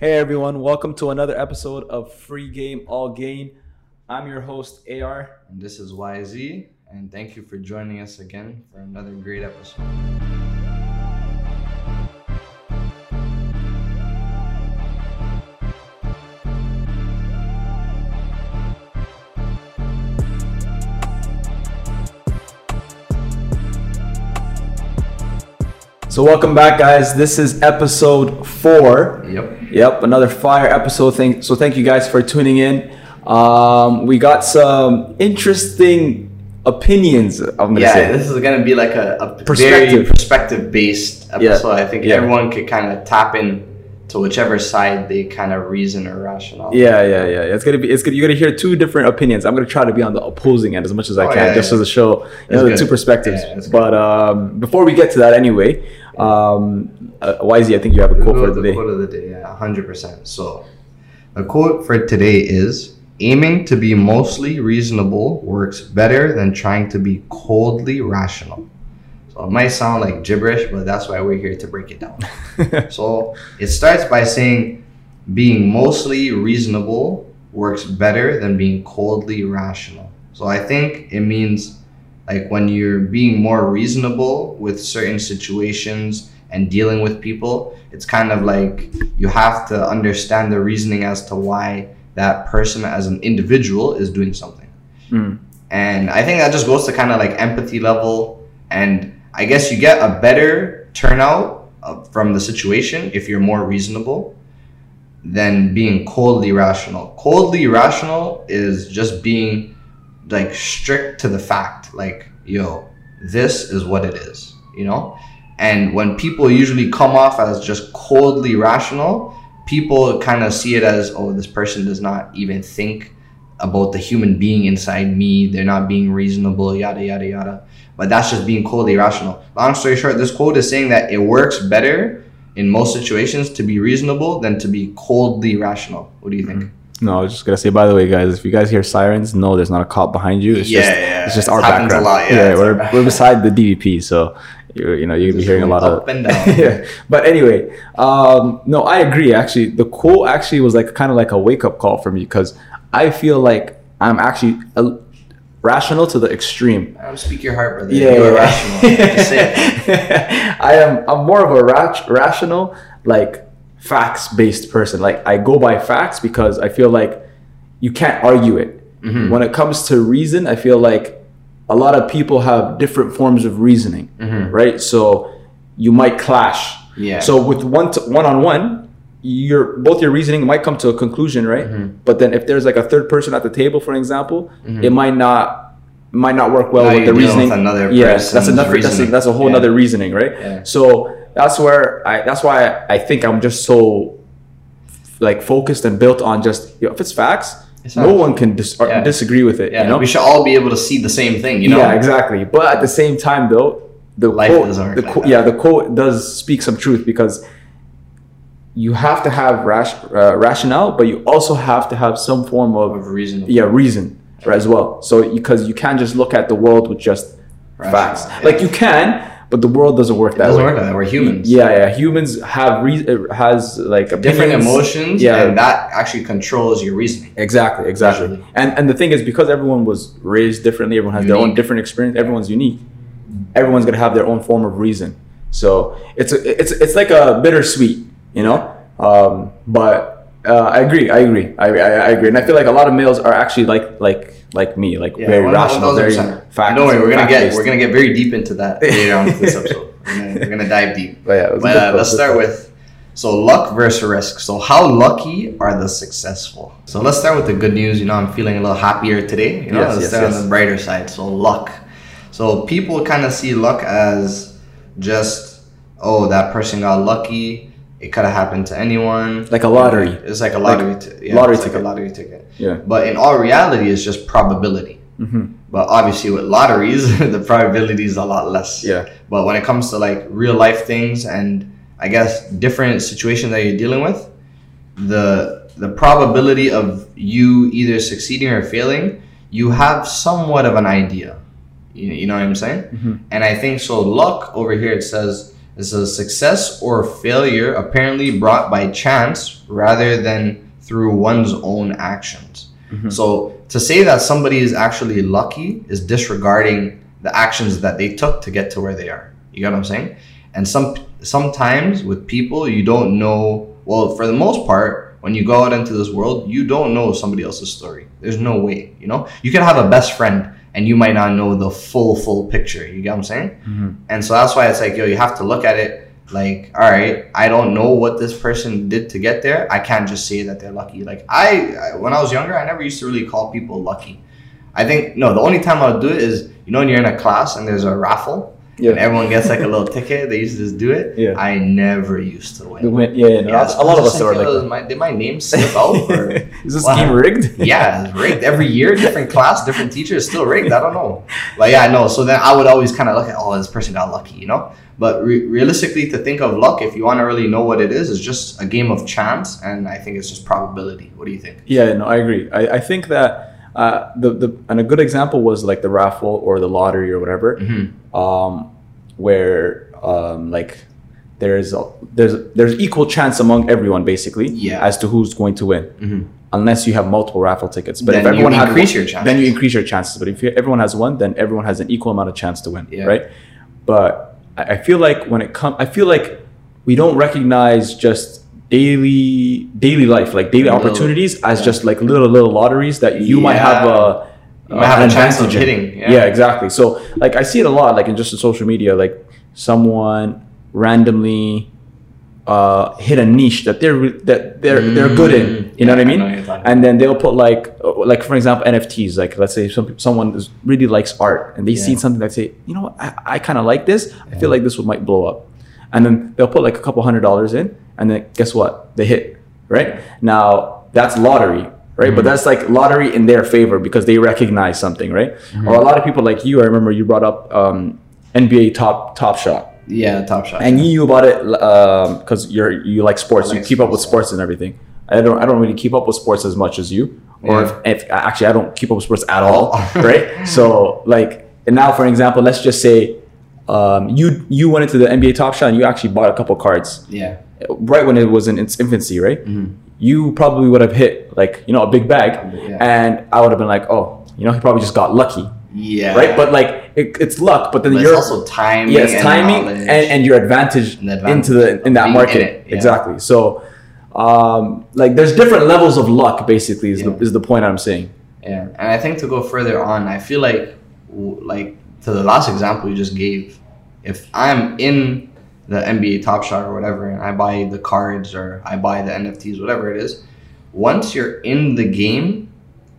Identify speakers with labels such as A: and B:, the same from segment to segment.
A: Hey everyone, welcome to another episode of Free Game All Gain. I'm your host AR.
B: And this is YZ, and thank you for joining us again for another great episode.
A: So welcome back, guys. This is episode four.
B: Yep.
A: Yep, another fire episode. Thank so thank you guys for tuning in. Um, we got some interesting opinions. I'm gonna
B: Yeah,
A: say.
B: this is gonna be like a, a very
A: Perspective.
B: perspective based
A: Yeah.
B: episode. I think
A: Yeah.
B: everyone could kind of tap in to whichever side they kind of reason or rationale.
A: Yeah, yeah, yeah. It's gonna be. It's gonna. You're gonna hear two different opinions. I'm gonna try to be on the opposing end as much as I
B: Oh,
A: can,
B: yeah,
A: just
B: yeah.
A: for the show. You know, the two perspectives.
B: Yeah,
A: but um, before we get to that, anyway, um, uh, YZ, I think you have a quote for the
B: the
A: day.
B: quote of the day. Yeah, hundred percent. So, the quote for today is: "Aiming to be mostly reasonable works better than trying to be coldly rational." So it might sound like gibberish, but that's why we're here to break it down. So it starts by saying being mostly reasonable works better than being coldly rational. So I think it means like when you're being more reasonable with certain situations and dealing with people, it's kind of like you have to understand the reasoning as to why that person as an individual is doing something.
A: Mm.
B: And I think that just goes to kind of like empathy level. And I guess you get a better turnout from the situation if you're more reasonable than being coldly rational. Coldly rational is just being like strict to the fact, like, yo, this is what it is, you know? And when people usually come off as just coldly rational, people kind of see it as, oh, this person does not even think about the human being inside me. They're not being reasonable, yada, yada, yada. But that's just being coldly rational. Long story short, this quote is saying that it works better in most situations to be reasonable than to be coldly rational. What do you think?
A: No, I was just gonna say. By the way, guys, if you guys hear sirens, no, there's not a cop behind you. It's
B: Yeah,
A: just,
B: yeah,
A: it's just our
B: happens a
A: background.
B: lot, yeah, our
A: we're,
B: background.
A: we're beside the DVP, so you're, you know you'll be hearing a lot of yeah. But anyway, um, no, I agree. Actually, the quote actually was like kind of like a wake up call for me because I feel like I'm actually uh rational to the extreme.
B: Um, speak your heart, brother.
A: Yeah,
B: You're
A: yeah.
B: rational. Just say it.
A: I am. I'm more of a rat- rational, like facts-based person. Like I go by facts because I feel like you can't argue it.
B: Mhm.
A: When it comes to reason, I feel like a lot of people have different forms of reasoning,
B: Mhm.
A: right? So you might clash.
B: Yeah.
A: So with one one-on-one, your both your reasoning might come to a conclusion, right?
B: Mhm.
A: But then if there's like a third person at the table, for example,
B: Mhm.
A: it might not might not work well with the reasoning.
B: another
A: yeah, that's another that's a, that's a whole
B: Yeah.
A: other reasoning, right?
B: Yeah.
A: So that's where I that's why I, think I'm just so like focused and built on just you know, if it's facts,
B: It's
A: no one can dis- or
B: Yeah.
A: disagree with it.
B: Yeah,
A: you know,
B: we should all be able to see the same thing, you know?
A: yeah, exactly. But at the same time, though, the
B: Life
A: quote, the
B: like
A: yeah, the quote does speak some truth because you have to have rash, uh, rationale, but you also have to have some form of
B: Of reason.
A: yeah reason right, as well. So because you can't just look at the world with just
B: Rationale,
A: facts.
B: yeah.
A: Like you can, but the world doesn't work
B: It
A: that
B: doesn't
A: way.
B: work like that. We're humans.
A: Yeah, yeah. Humans have re- uh, has like
B: Different emotions,
A: Yeah.
B: and that actually controls your reasoning.
A: Exactly, exactly.
B: Usually.
A: And and the thing is, because everyone was raised differently, everyone has their own different experience. Everyone's unique. Everyone's gonna have their own form of reason. So it's a, it's it's like a bittersweet, you know. Um, but uh, I agree. I agree. I, I, I agree. And I feel like a lot of males are actually like like like me, like
B: Yeah,
A: very rational, very
B: 1000%.
A: fact.
B: Don't worry, we're gonna get we're gonna get very deep into that later on this episode. We're gonna, we're gonna dive deep.
A: But yeah, it was a
B: But uh, let's start with so luck versus risk. So how lucky are the successful? So let's start with the good news. You know, I'm feeling a little happier today. You know,
A: Yes,
B: let's
A: yes,
B: start
A: yes.
B: on the brighter side. So luck. So people kind of see luck as just oh that person got lucky. It could have happened to anyone.
A: Like a lottery.
B: It's like a lottery. ti- yeah,
A: lottery
B: it's like
A: ticket.
B: a lottery ticket.
A: Yeah.
B: But in all reality, it's just probability.
A: hmm
B: But obviously, with lotteries, the probability is a lot less.
A: Yeah.
B: But when it comes to like real life things and I guess different situations that you're dealing with, the the probability of you either succeeding or failing, you have somewhat of an idea. You, you know what I'm saying?
A: Mhm.
B: And I think so. Luck over here it says This is success or failure apparently brought by chance rather than through one's own actions.
A: Mhm.
B: So to say that somebody is actually lucky is disregarding the actions that they took to get to where they are. You get what I'm saying? And some sometimes with people you don't know. Well, for the most part, when you go out into this world, you don't know somebody else's story. There's no way. You know, you can have a best friend and you might not know the full full picture. You get what I'm saying?
A: Mhm.
B: And so that's why it's like, yo, you have to look at it like, all right, I don't know what this person did to get there. I can't just say that they're lucky. Like I, I when I was younger, I never used to really call people lucky. I think no, the only time I'll do it is you know when you're in a class and there's a raffle
A: Yeah.
B: and everyone gets like a little ticket. They used to just do it.
A: Yeah.
B: I never used to win.
A: Went- yeah, yeah, no,
B: Yeah,
A: a lot of us are
B: like,
A: like
B: my, did my name slip out? Or?
A: Is this
B: Wow.
A: game rigged?
B: yeah, it's rigged every year, different class, different teachers, still rigged. I don't know, but yeah, no. So then I would always kind of look at, oh, this person got lucky, you know. But re- realistically, to think of luck, if you want to really know what it is, is just a game of chance, and I think it's just probability. What do you think?
A: Yeah, no, I agree. I, I think that uh, the the and a good example was like the raffle or the lottery or whatever,
B: Mm-hmm.
A: um, where um, like there's a, there's there's equal chance among everyone basically
B: Yeah.
A: as to who's going to win,
B: Mm-hmm.
A: unless you have multiple raffle tickets. But
B: Then
A: if everyone
B: you increase your chances.
A: then you increase your chances. But if you, everyone has one, then everyone has an equal amount of chance to win,
B: Yeah.
A: right? But I, I feel like when it comes, I feel like we don't recognize just daily daily life, like daily
B: Little-
A: opportunities, as
B: yeah.
A: just like little little lotteries that you might have a
B: You might have a chance of hitting, yeah.
A: Yeah. exactly. So like I see it a lot, like in just in social media, like someone randomly uh, hit a niche that they're that they're they're good in.
B: Mm,
A: You know what I
B: I
A: mean?
B: know what you're talking
A: and then they'll put like like for example NFTs. Like let's say some someone is, really likes art and they see
B: Yeah.
A: something that say, you know what, I, I kind of like this. I feel like this would might blow up, and then they'll put like a couple hundred dollars in, and then guess what? They hit right now. That's lottery. Right, but
B: Mhm.
A: that's like lottery in their favor because they recognize something, right? Or a lot of people like you. I remember you brought up um, NBA Top Top Shot,
B: Yeah, top shot.
A: and you knew about it because you're you like sports.
B: I
A: you
B: like
A: keep up with
B: sports,
A: sports and everything. I don't I don't really keep up with sports as much as you, or
B: Yeah.
A: if, if actually I don't keep up with sports at all, right? So like and now for example, let's just say um, you you went into the NBA Top Shot and you actually bought a couple cards
B: yeah.
A: right when it was in its infancy, right?
B: Mhm.
A: You probably would have hit like you know a big bag,
B: Yeah.
A: and I would have been like, oh, you know, he probably just got lucky,
B: Yeah.
A: right? But like it, it's luck, but then
B: But
A: you're
B: it's also timing.
A: yeah,
B: and
A: timing and, and your advantage
B: And advantage
A: into the in that market
B: in yeah.
A: exactly. So, um, like there's different levels of luck. Basically, is
B: Yeah.
A: the is the point I'm saying.
B: Yeah, and I think to go further on, I feel like, like to the last example you just gave, if I'm in the NBA Top Shot or whatever, and I buy the cards or I buy the NFTs, whatever it is, once you're in the game,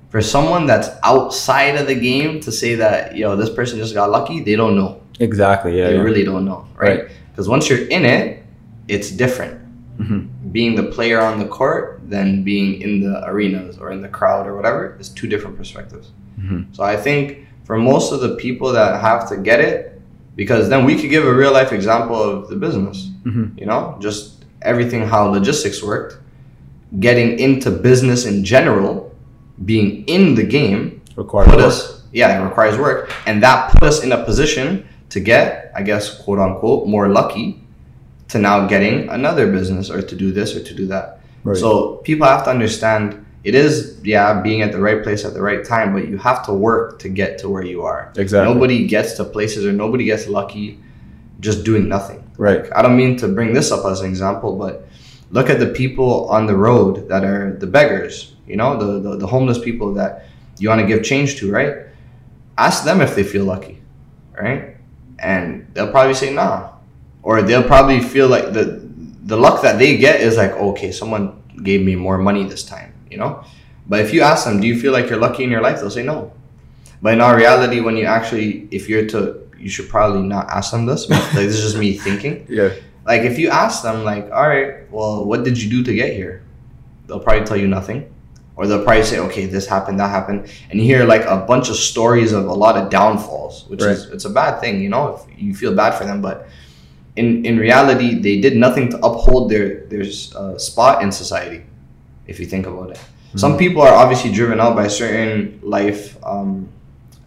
B: for someone that's outside of the game to say that yo this person just got lucky, they don't know.
A: Exactly. Yeah.
B: they
A: yeah.
B: really don't know, right? Because once you're in it, it's different.
A: Mhm.
B: Being the player on the court than being in the arenas or in the crowd or whatever is two different perspectives.
A: Mhm.
B: So I think for most of the people that have to get it, because then we could give a real life example of the business.
A: Mhm.
B: You know, just everything how logistics worked, getting into business in general, being in the game,
A: Required
B: put
A: work.
B: us yeah it requires work and that put us in a position to get i guess quote unquote more lucky to now getting another business or to do this or to do that
A: Right.
B: so people have to understand it is yeah being at the right place at the right time but you have to work to get to where you are
A: Exactly.
B: nobody gets to places or nobody gets lucky just doing nothing
A: Right.
B: I don't mean to bring this up as an example, but look at the people on the road that are the beggars, you know, the, the, the homeless people that you want to give change to, right? Ask them if they feel lucky, right? And they'll probably say nah. Or they'll probably feel like the the luck that they get is like, okay, someone gave me more money this time, you know? But if you ask them, do you feel like you're lucky in your life? They'll say no. But in our reality, when you actually, if you're to, you should probably not ask them this. Like, this is just me thinking
A: Yeah.
B: like if you ask them like all right well what did you do to get here they'll probably tell you nothing or they'll probably say okay this happened that happened and you hear like a bunch of stories of a lot of downfalls which is it's a bad thing you know if you feel bad for them but in in reality they did nothing to uphold their their uh, spot in society if you think about it some people are obviously driven out by certain life um,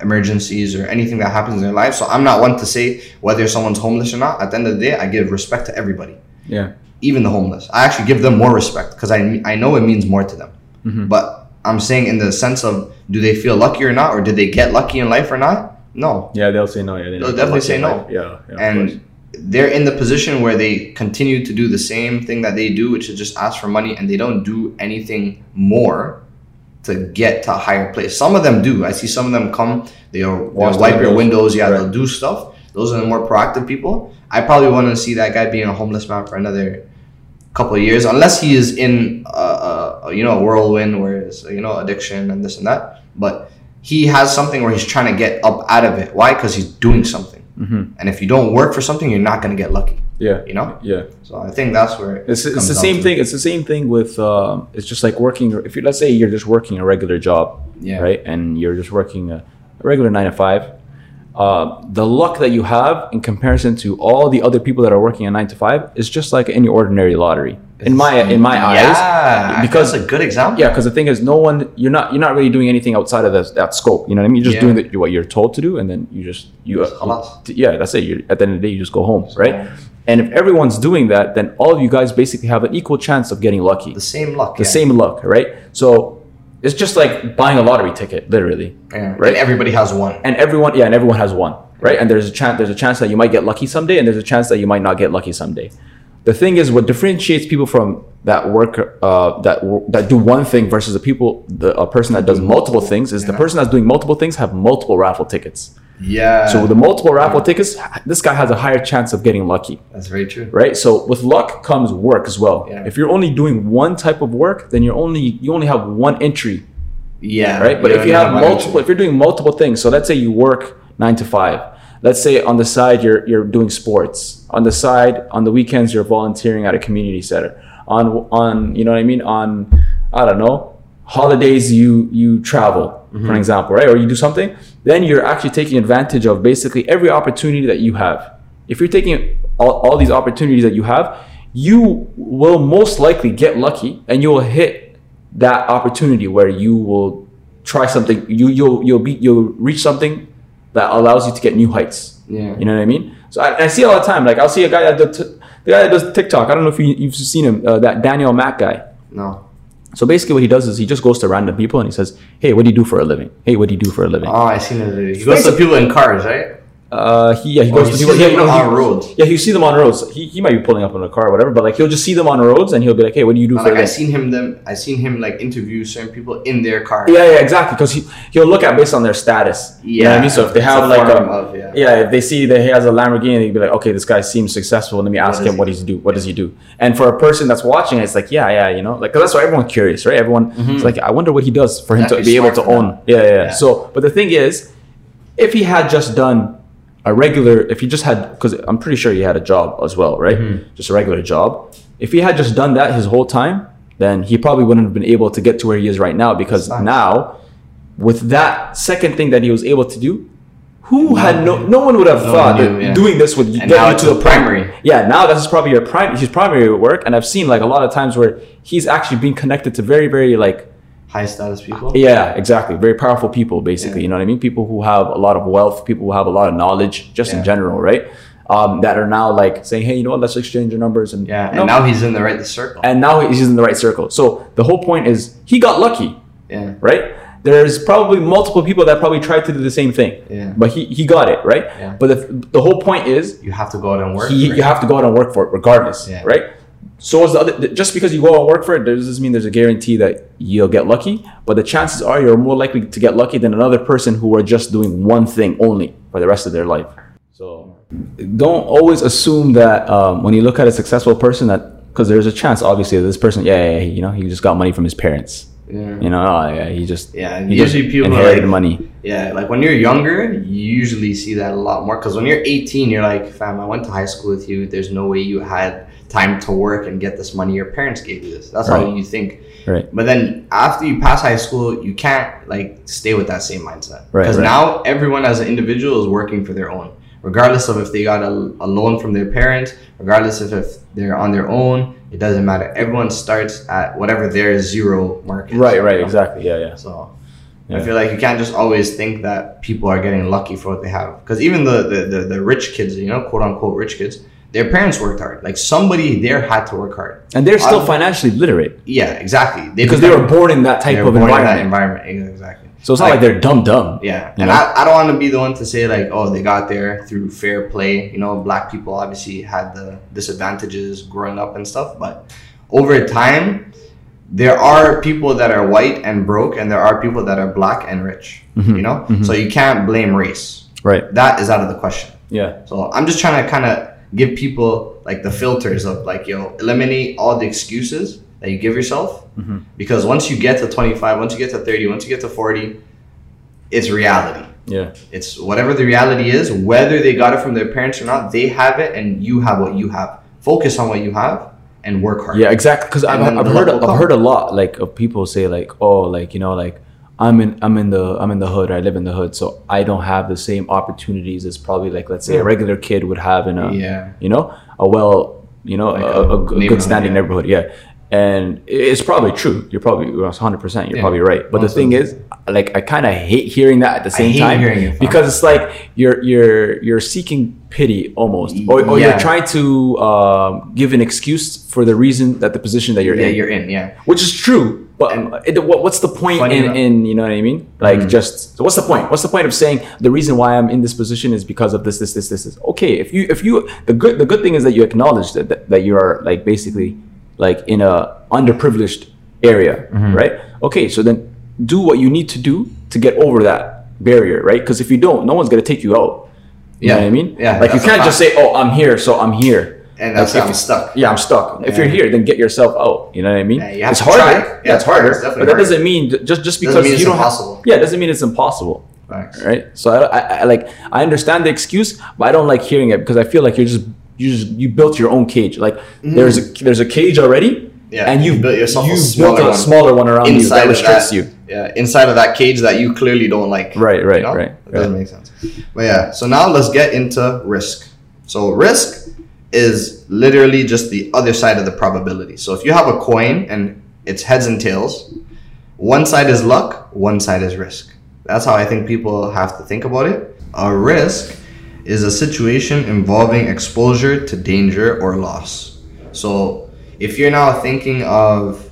B: emergencies or anything that happens in their life. So I'm not one to say whether someone's homeless or not. At the end of the day, I give respect to everybody,
A: Yeah.
B: even the homeless. I actually give them more respect because I I know it means more to them.
A: Mhm.
B: But I'm saying in the sense of do they feel lucky or not, or did they get lucky in life or not? No,
A: Yeah, they'll say no. Yeah, they
B: They'll definitely say no.
A: Yeah, yeah.
B: and they're in the position where they continue to do the same thing that they do, which is just ask for money, and they don't do anything more to get to a higher place. Some of them do. I see some of them come, they'll, they'll wipe your
A: windows.
B: Yeah,
A: Right.
B: they'll do stuff. Those are the more proactive people. I probably want to see that guy being a homeless man for another couple of years, unless he is in a, a, a, you know a whirlwind where it's you know addiction and this and that. But he has something where he's trying to get up out of it. Why? Because he's doing something.
A: Mhm.
B: And if you don't work for something, you're not gonna get lucky.
A: yeah,
B: You know.
A: yeah.
B: So I think that's where
A: It's, it's
B: comes
A: the same
B: to.
A: thing. It's the same thing with. Um, it's just like working. If you let's say you're just working a regular job,
B: Yeah.
A: right, and you're just working a, a regular nine to five. Uh, the luck that you have in comparison to all the other people that are working a nine to five is just like any ordinary lottery. In my in my eyes,
B: yeah,
A: because-
B: that's a good example.
A: Yeah, because the thing is, no one you're not you're not really doing anything outside of this, that scope. You know what I mean? You're just
B: Yeah.
A: doing the, what you're told to do, and then you just you. Yeah, that's it. You're, at the end of the day, you just go home, right? And if everyone's doing that, then all of you guys basically have an equal chance of getting lucky.
B: The same luck.
A: The
B: yeah.
A: same luck, right? So it's just like buying a lottery ticket, literally.
B: Yeah.
A: Right.
B: And everybody has one.
A: And everyone, yeah, and everyone has one, right? And there's a chance there's a chance that you might get lucky someday, and there's a chance that you might not get lucky someday. The thing is, what differentiates people from that work uh, that that do one thing versus the people, the a person that does multiple things, is the person that's doing multiple things have multiple raffle tickets.
B: Yeah.
A: So with the multiple raffle tickets, this guy has a higher chance of getting lucky,
B: that's very true.
A: right? So with luck comes work as well.
B: Yeah.
A: If you're only doing one type of work, then you're only you only have one entry
B: Yeah.
A: right? But if you have
B: one
A: multiple,
B: entry.
A: if you're doing multiple things, so let's say you work nine to five. Let's say on the side you're you're doing sports. On the side, on the weekends you're volunteering at a community center. On on you know what I mean? On I don't know holidays you you travel for an example, right? Or you do something. Then you're actually taking advantage of basically every opportunity that you have. If you're taking all, all these opportunities that you have, you will most likely get lucky and you will hit that opportunity where you will try something you you'll you'll be you'll reach something that allows you to get new heights
B: Yeah.
A: you know what i mean so i, I see all the time like i'll see a guy that does, the guy that does tiktok i don't know if you, you've seen him uh, that daniel Mac guy
B: No.
A: So basically what he does is he just goes to random people and he says hey what do you do for a living hey what do you do for a living
B: Oh, I seen it. He goes to people in cars, right?
A: Uh, he, yeah, he goes to
B: see
A: people yeah, no, he-
B: roads.
A: yeah you see them on roads he, he might be pulling up in a car or whatever but like he'll just see them on roads and he'll be like hey what do you do for
B: Like
A: a
B: I seen him them. I seen him like interview certain people in their car.
A: Yeah, yeah, exactly. Because he he'll look at based on their status. You know what I mean? So if they have
B: a
A: like a
B: of, yeah.
A: yeah, if they see that he has a Lamborghini, they'd be like, okay, this guy seems successful. Let me ask
B: does
A: him
B: he
A: what he's do. What does he do? And for a person that's watching, it's like, yeah, yeah, you know, like that's why everyone's curious, right? Everyone it's like, I wonder what he does for him to
B: be
A: able to own. Yeah, yeah, yeah.
B: Yeah.
A: So, but the thing is, if he had just done a regular, if he just had, because I'm pretty sure he had a job as well, right?
B: Mm-hmm.
A: Just a regular job. If he had just done that his whole time, then he probably wouldn't have been able to get to where he is right now because now with that second thing that he was able to do, who
B: No
A: had no no one would have
B: no
A: thought
B: one
A: that
B: yeah.
A: doing this would
B: And
A: get you to the point-
B: primary.
A: Yeah, now that's probably your prime his primary work, and I've seen like a lot of times where he's actually being connected to very very like
B: High status people.
A: yeah exactly very powerful people basically
B: Yeah.
A: you know what I mean people who have a lot of wealth people who have a lot of knowledge just in general right um, that are now like saying hey you know what let's exchange your numbers and
B: Yeah. And
A: No.
B: now he's in the right circle.
A: and now he's in the right circle so the whole point is he got lucky
B: yeah.
A: right? There's probably multiple people that probably tried to do the same thing,
B: Yeah.
A: but he, he got it, right?
B: Yeah.
A: But the, the whole point is,
B: You have to go out and work.
A: he, you have to go out and work for it regardless,
B: Yeah.
A: right? So is the other, just because you go out and work for it, doesn't mean there's a guarantee that you'll get lucky. But the chances are you're more likely to get lucky than another person who are just doing one thing only for the rest of their life. So don't always assume that um, when you look at a successful person that because there's a chance, obviously, that this person, yeah, yeah, yeah, you know, he just got money from his parents.
B: Yeah.
A: You know, oh, yeah, he just
B: Yeah,
A: he just
B: usually people are
A: inherited
B: like-
A: money.
B: Yeah, like when you're younger, you usually see that a lot more. Because when you're 18, you're like, fam, I went to high school with you. There's no way you had time to work and get this money. Your parents gave you this. That's how you think.
A: Right.
B: But then after you pass high school, you can't like stay with that same mindset.
A: Right,
B: Because
A: right.
B: now everyone as an individual is working for their own. Regardless of if they got a, a loan from their parents, regardless of if they're on their own, it doesn't matter. Everyone starts at whatever their zero mark is.
A: Right, right,
B: you know?
A: exactly. Yeah, yeah.
B: So I feel like you can't just always think that people are getting lucky for what they have. Because even the, the, the, the rich kids, you know, quote unquote rich kids, their parents worked hard. Like somebody there had to work hard.
A: And they're still financially literate
B: Yeah, exactly. They
A: because they were born in that type of environment.
B: environment. Exactly.
A: So it's not like, they're dumb dumb.
B: Yeah, and
A: know?
B: I, I don't want to be the one to say like, oh, they got there through fair play. You know, black people obviously had the disadvantages growing up and stuff, but over time, there are people that are white and broke, and there are people that are black and rich.
A: Mhm,
B: You know,
A: mhm.
B: so you can't blame race.
A: Right.
B: That is out of the question.
A: Yeah.
B: So I'm just trying to kind of give people like the filters of like, yo, eliminate all the excuses that you give yourself.
A: Mhm.
B: Because once you get to 25, once you get to 30, once you get to 40, it's reality.
A: Yeah.
B: It's whatever the reality is, whether they got it from their parents or not, they have it and you have what you have. Focus on what you have and work hard.
A: Yeah, exactly. Because I've, I've heard I've
B: come.
A: heard a lot like of people say like oh like you know like I'm in I'm in the I'm in the hood I live in the hood so I don't have the same opportunities as probably like let's say a regular kid would have in a
B: Yeah.
A: you know a well you know
B: Like
A: a,
B: a
A: a, good- standing
B: yeah.
A: neighborhood yeah and it's probably true you're probably 100 percent you're
B: Yeah.
A: probably right but the thing is like I kind of hate hearing that at the same
B: hate
A: time
B: hearing it,
A: because it's like you're you're you're seeking pity almost or, or
B: Yeah.
A: you're trying to um, give an excuse for the reason that the position that you're
B: Yeah,
A: in Yeah,
B: you're in. Yeah.
A: which is true but it, what, what's the point in,
B: enough-
A: in you know what i mean like
B: Mhm.
A: just what's the point what's the point of saying the reason why i'm in this position is because of this this this this, this. okay if you if you the good the good thing is that you acknowledge that that, that you are like basically like in a underprivileged area
B: Mhm.
A: right okay so then do what you need to do to get over that barrier right because if you don't no one's going to take you out you know
B: Yeah.
A: what i mean
B: Yeah,
A: like you can't just say oh i'm here so i'm here
B: And that's
A: Like, if-
B: I'm stuck.
A: yeah, I'm stuck. If you're here, then get yourself out. You know what I mean?
B: Yeah,
A: it's
B: to
A: harder. Yeah,
B: Yeah,
A: it's
B: harder. It's
A: but that
B: harder.
A: doesn't mean just just because you don't
B: impossible.
A: Have, yeah, it doesn't mean it's impossible.
B: Facts.
A: Right. So I, I, I like I understand the excuse, but I don't like hearing it because I feel like you're just you just you built your own cage. Like there's a there's a cage already,
B: Mm. Yeah,
A: and
B: you
A: you've
B: built yourself a
A: you've
B: smaller
A: built a
B: one.
A: smaller one around you that restricts you.
B: Yeah, inside of that cage that you clearly don't like.
A: Right, right,
B: You know?
A: right,
B: That doesn't make sense. But yeah, so now let's get into risk. So risk is literally just the other side of the probability. So if you have a coin and it's heads and tails, one side is luck, one side is risk. That's how I think people have to think about it. A risk is a situation involving exposure to danger or loss. So if you're now thinking of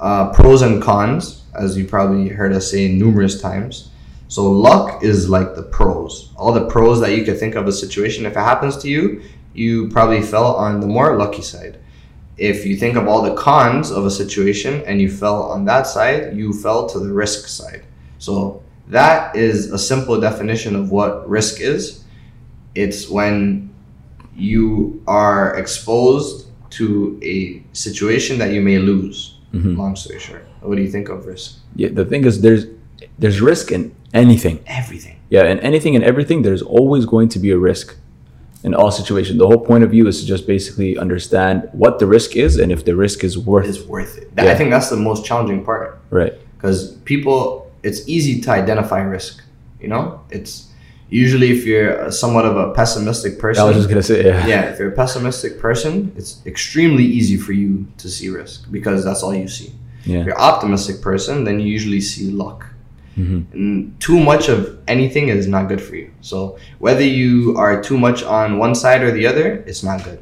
B: uh, pros and cons, as you probably heard us say numerous times. So luck is like the pros. All the pros that you could think of a situation. If it happens to you, you probably fell on the more lucky side. If you think of all the cons of a situation and you fell on that side, you fell to the risk side. So that is a simple definition of what risk is. It's when you are exposed to a situation that you may lose.
A: Mhm.
B: Long story short, what do you think of risk?
A: Yeah. The thing is, there's there's risk in anything.
B: Everything.
A: Yeah, and anything and everything, there's always going to be a risk in all situations. The whole point of view is to just basically understand what the risk is and if the risk is worth
B: Is worth it. That,
A: Yeah.
B: I think that's the most challenging part
A: Right.
B: because people, it's easy to identify risk. You know, it's usually if you're somewhat of a pessimistic person.
A: I was just gonna say, yeah.
B: yeah, if you're a pessimistic person, it's extremely easy for you to see risk because that's all you see. If you're optimistic person, then you usually see luck.
A: Mhm.
B: And too much of anything is not good for you. So whether you are too much on one side or the other, it's not good.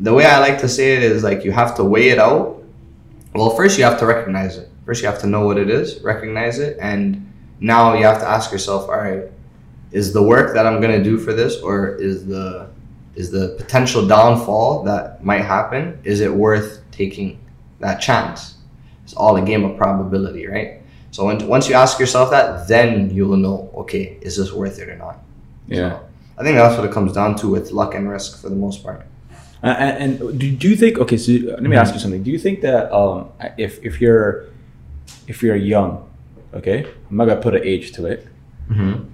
B: The way I like to say it is like you have to weigh it out. Well, first you have to recognize it. First you have to know what it is, recognize it, and now you have to ask yourself, all right, is the work that I'm gonna do for this, or is the is the potential downfall that might happen, is it worth taking that chance? It's all a game of probability, right? So when, once you ask yourself that, then you will know, okay, is this worth it or not?
A: Yeah.
B: So I think that's what it comes down to with luck and risk for the most part.
A: Uh, and, and do, do you think? Okay, so let me ask you something. Do you think that um, if if you're if you're young, okay, I'm not gonna put an age to it,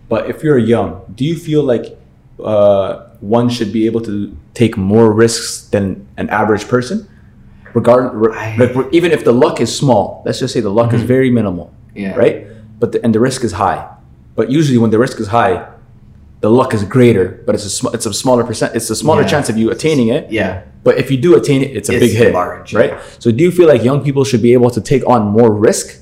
A: but if you're young, do you feel like uh, one should be able to take more risks than an average person, regard re-
B: I-
A: even if the luck is small? Let's just say the luck is very minimal,
B: Yeah.
A: right? But the, and the risk is high. But usually, when the risk is high, the luck is greater, but it's a sm- it's a smaller percent. It's a smaller
B: Yeah.
A: chance of you attaining it.
B: Yeah.
A: But if you do attain it, it's a
B: It's
A: big hit,
B: large,
A: right?
B: yeah.
A: So do you feel like young people should be able to take on more risk?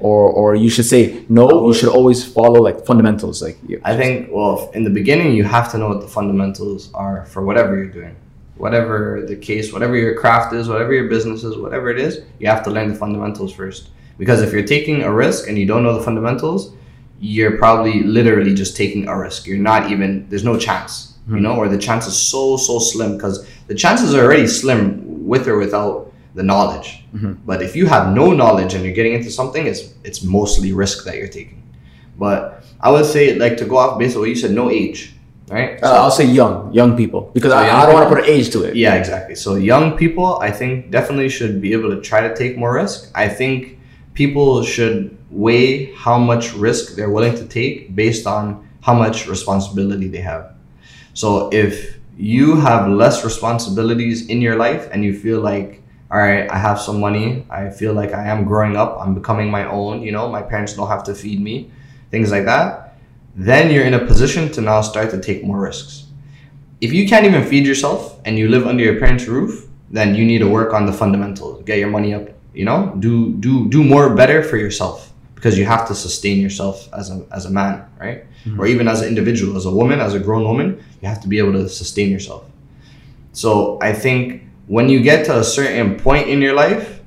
A: Or or you should say no. You should always follow like fundamentals. Like you-
B: I think, well, in the beginning, you have to know what the fundamentals are for whatever you're doing. Whatever the case, whatever your craft is, whatever your business is, whatever it is, you have to learn the fundamentals first. Because if you're taking a risk and you don't know the fundamentals, you're probably literally just taking a risk. You're not even, there's no chance, you hmm. know, or the chance is so, so slim because the chances are already slim with or without the knowledge. But if you have no knowledge and you're getting into something, it's, it's mostly risk that you're taking. But I would say, like, to go off based on what you said, no age, right?
A: uh, I'll say young, young people because
B: So
A: I, I don't want to put an age to it.
B: Yeah, exactly. So young people, I think, definitely should be able to try to take more risk. I think people should weigh how much risk they're willing to take based on how much responsibility they have. So if you have less responsibilities in your life and you feel like, all right, I have some money, I feel like I am growing up, I'm becoming my own, you know, my parents don't have to feed me, things like that, then you're in a position to now start to take more risks if you can't even feed yourself and you live under your parents' roof, then you need to work on the fundamentals. Get your money up. You know, do do do more better for yourself because you have to sustain yourself as a as a man, right? Mm-hmm. Or even as an individual, as a woman, as a grown woman, you have to be able to sustain yourself. So I think when you get to a certain point in your life,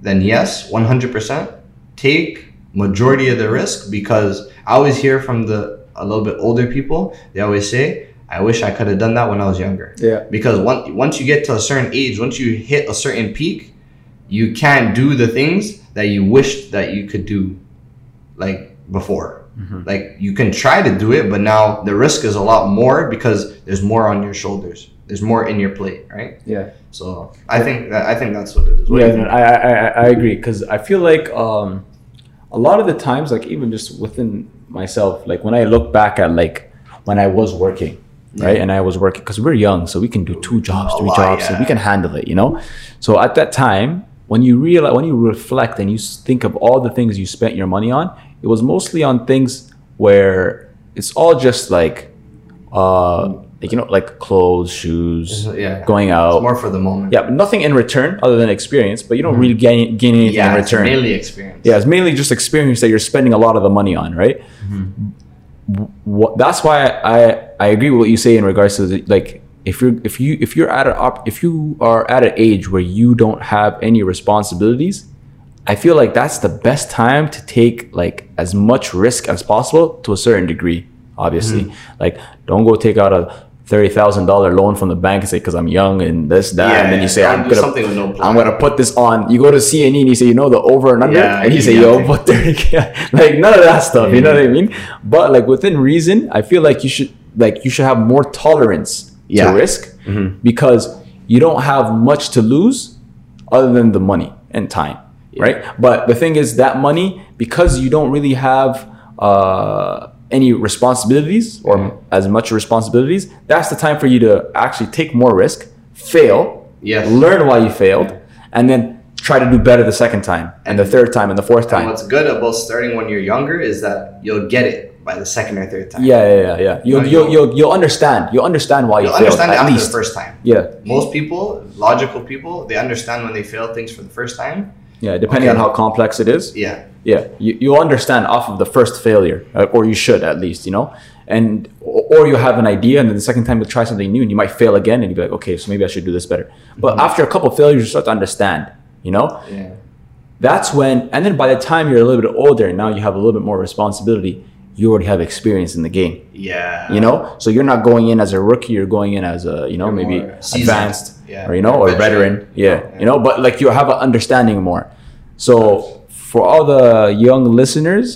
B: then yes, one hundred percent, take majority of the risk because I always hear from the a little bit older people. They always say, "I wish I could have done that when I was younger."
A: Yeah.
B: because once once you get to a certain age, once you hit a certain peak, you can't do the things that you wished that you could do, like before. Mm-hmm. Like you can try to do it, but now the risk is a lot more because there's more on your shoulders. There's more in your plate, right?
A: Yeah.
B: So I think I think that's what it is. What
A: yeah, no. I, I, I- agree because I feel like um, a lot of the times, like even just within myself, like when I look back at like when I was working, right, and I was working because we're young, so we can do two jobs, three
B: lot,
A: jobs, so
B: yeah.
A: we can handle it, you know. So at that time, when you realize, when you reflect and you think of all the things you spent your money on, it was mostly on things where it's all just like, uh, like you know, like clothes, shoes,
B: yeah,
A: going
B: It's
A: out.
B: more for the moment.
A: Yeah, nothing in return other than experience. But you don't mm-hmm. really gain, gain anything
B: yeah,
A: in
B: it's
A: return.
B: mainly experience.
A: yeah, it's mainly just experience that you're spending a lot of the money on, right? Mm-hmm. Wh- that's why I I agree with what you say in regards to the, like if you're if you if you're at a op, if you are at an age where you don't have any responsibilities, I feel like that's the best time to take like as much risk as possible to a certain degree. Obviously, mm-hmm. like don't go take out a thirty thousand dollar loan from the bank and say because I'm young and this that,
B: Yeah,
A: and then you say I'm gonna
B: no.
A: I'm gonna put this on. You go to C and you say you know the over and under,
B: Yeah,
A: and you say yo put like none of that stuff. You know what I mean? But like within reason, I feel like you should like you should have more tolerance to risk because you don't have much to lose other than the money and time, right? But the thing is that money because you don't really have uh, any responsibilities or as much responsibilities, that's the time for you to actually take more risk, fail,
B: Yes.
A: learn why you failed, and then try to do better the second time and the third time and the fourth
B: And
A: time.
B: what's good about starting when you're younger is that you'll get it by the second or third time.
A: Yeah, yeah, yeah, yeah. You'll, you'll,
B: you-
A: you'll, you'll understand. You'll understand why you
B: You'll
A: failed
B: understand it
A: at
B: after
A: least.
B: the first time.
A: Yeah,
B: Most people, logical people, they understand when they fail things for the first time.
A: Yeah. Depending
B: Okay.
A: on how complex it is.
B: Yeah.
A: Yeah, you, you'll understand off of the first failure, uh, or you should at least, you know. And or you have an idea, and then the second time you try something new, and you might fail again, and you be like, okay, so maybe I should do this better. But after a couple failures, you start to understand, you know.
B: Yeah.
A: That's when, and then by the time you're a little bit older, and now you have a little bit more responsibility, you already have experience in the game.
B: Yeah.
A: you know so you're not going in as a rookie you're going in as a you know
B: You're
A: maybe advanced
B: Yeah.
A: or you know or
B: Veteran.
A: yeah,
B: Yeah.
A: you know but like you have an understanding more so for all the young listeners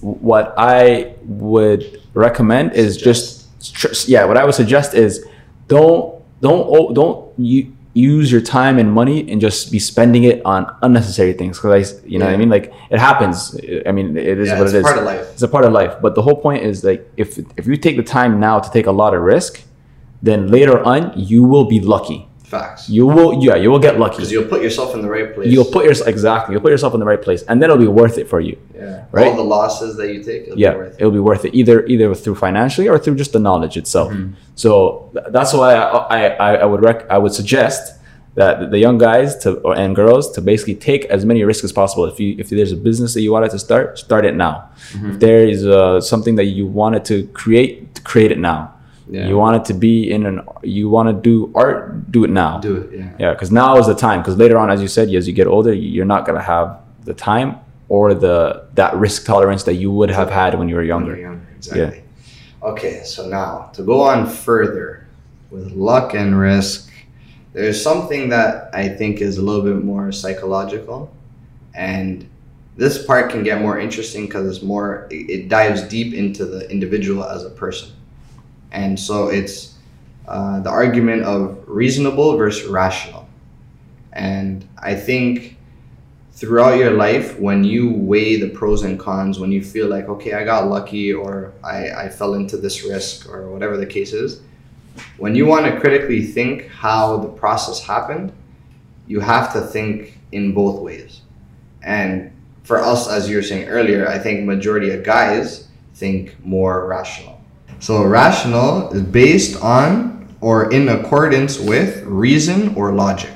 A: what i would recommend is just yeah what i would suggest is don't don't don't you use your time and money and just be spending it on unnecessary things because i you know what i mean like it happens i mean it is
B: Yeah,
A: what
B: it's
A: it is
B: part of life.
A: it's a part of life. But the whole point is like if if you take the time now to take a lot of risk, then later on you will be lucky.
B: Facts.
A: You will yeah, you will get lucky.
B: Because you'll put yourself in the right place.
A: You'll put yourself exactly. You'll put yourself in the right place, and then it'll be worth it for you.
B: yeah.
A: right?
B: All the losses that you take, it'll
A: Yeah,
B: be worth it.
A: it'll be worth it either either through financially or through just the knowledge itself.
B: Mm-hmm.
A: So th- that's why I I, I, would rec- I would suggest that the young guys to or, and girls to basically take as many risks as possible. If you if there's a business that you wanted to start, start it now. If there is uh, something that you wanted to create, create it now.
B: Yeah.
A: You want it to be in an you want to do art, do it now.
B: Do it. Yeah.
A: Yeah, because now is the time. Because later on, as you said, as you get older, you're not gonna have the time or the that risk tolerance that you would have had when you were younger.
B: Younger, Exactly. Okay, so now to go on further with luck and risk, there's something that I think is a little bit more psychological, and this part can get more interesting because it's more it dives deep into the individual as a person, and so it's uh, the argument of reasonable versus rational, and I think throughout your life when you weigh the pros and cons when you feel like okay i got lucky or i, I fell into this risk or whatever the case is when you want to critically think how the process happened you have to think in both ways. And for us as you were saying earlier i think majority of guys think more rational so rational is based on or in accordance with reason or logic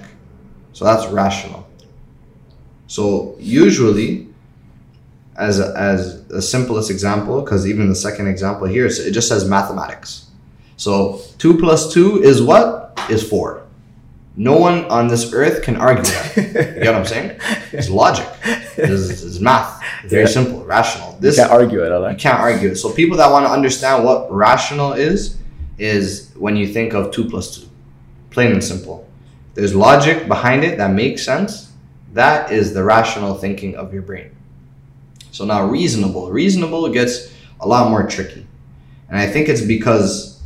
B: so that's rational so usually, as a, as the simplest example, because even the second example here, it just says mathematics. So two plus two is what? Is four. No one on this earth can argue that. You get what I'm saying? It's logic. It's, it's math. Very
A: Yeah.
B: simple, rational.
A: You
B: This
A: can't argue it, I
B: you can't argue it. So people that want to understand what rational is, is when you think of two plus two, plain and simple. There's logic behind it that makes sense. That is the rational thinking of your brain. So now reasonable, reasonable gets a lot more tricky, and I think it's because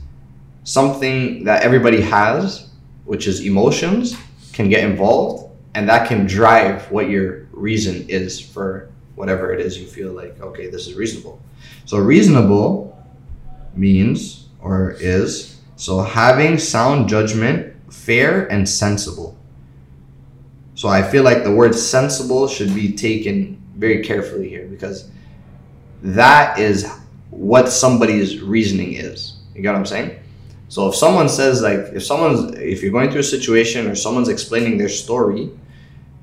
B: something that everybody has, which is emotions, can get involved, and that can drive what your reason is for whatever it is you feel like. Okay, this is reasonable. So reasonable means or is so having sound judgment, fair and sensible. So I feel like the word sensible should be taken very carefully here because that is what somebody's reasoning is. You get what I'm saying? So if someone says like if someone's if you're going through a situation or someone's explaining their story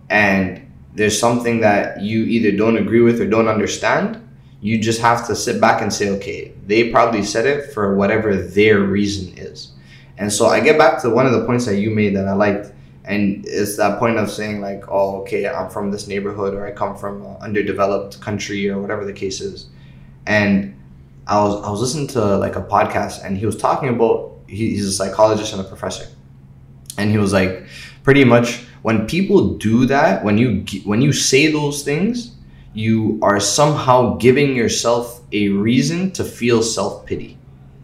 B: and there's something that you either don't agree with or don't understand, you just have to sit back and say, okay, they probably said it for whatever their reason is. And so I get back to one of the points that you made that I liked, and it's that point of saying like, oh, okay, I'm from this neighborhood or I come from an underdeveloped country or whatever the case is, and I was I was listening to like a podcast and he was talking about he, he's a psychologist and a professor, and he was like, pretty much when people do that, when you when you say those things, you are somehow giving yourself a reason to feel self pity.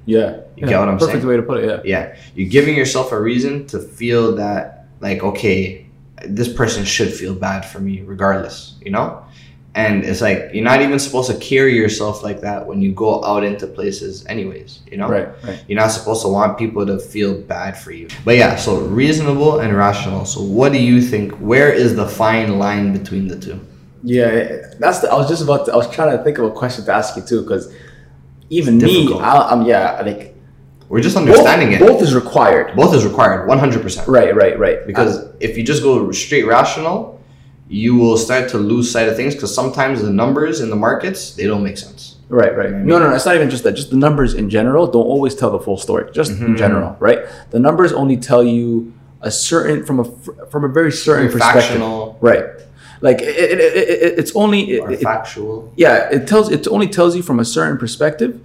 A: Yeah.
B: You get what I'm
A: Perfect
B: saying?
A: Perfect way to put it. Yeah.
B: Yeah, you're giving yourself a reason to feel that like okay, this person should feel bad for me regardless, you know? And it's like you're not even supposed to carry yourself like that when you go out into places anyways, you know?
A: Right. Right.
B: You're not supposed to want people to feel bad for you. But yeah, so reasonable and rational. So what do you think? Where is the fine line between the two?
A: Yeah, that's the. I was just about. To, I was trying to think of a question to ask you too, because even
B: It's
A: me,
B: difficult.
A: I, I'm yeah, like
B: We're just
A: both,
B: understanding it.
A: both is required.
B: Both is required, 100%.
A: Right. Right. Right. Because
B: Because if you just go straight rational, you will start to lose sight of things because sometimes the numbers in the markets, they don't make sense.
A: Right, right.
B: You know what I
A: No, no, no. It's not even just that. Just the numbers in general don't always tell the full story. Just in
B: Mhm.
A: general, right? The numbers only tell you a certain from a from a very certain
B: Very
A: perspective,
B: factional
A: right? Like it, it, it, it, it's only it,
B: or
A: it-
B: factual.
A: yeah. It tells it only tells you from a certain perspective,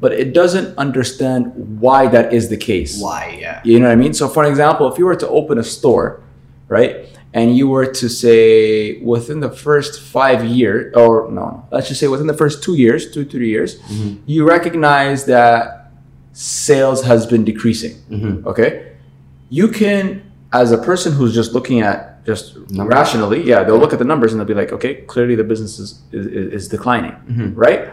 A: but it doesn't understand why that is the case.
B: Why? Yeah.
A: You know what I mean? So, for example, if you were to open a store, right, and you were to say within the first five years, or no, let's just say within the first two years, two, three years,
B: Mhm.
A: you recognize that sales has been decreasing.
B: Mhm.
A: Okay. You can, as a person who's just looking at just
B: Numbers.
A: rationally, yeah, they'll look at the numbers and they'll be like, okay, clearly the business is, is, is declining
B: Mhm.
A: right?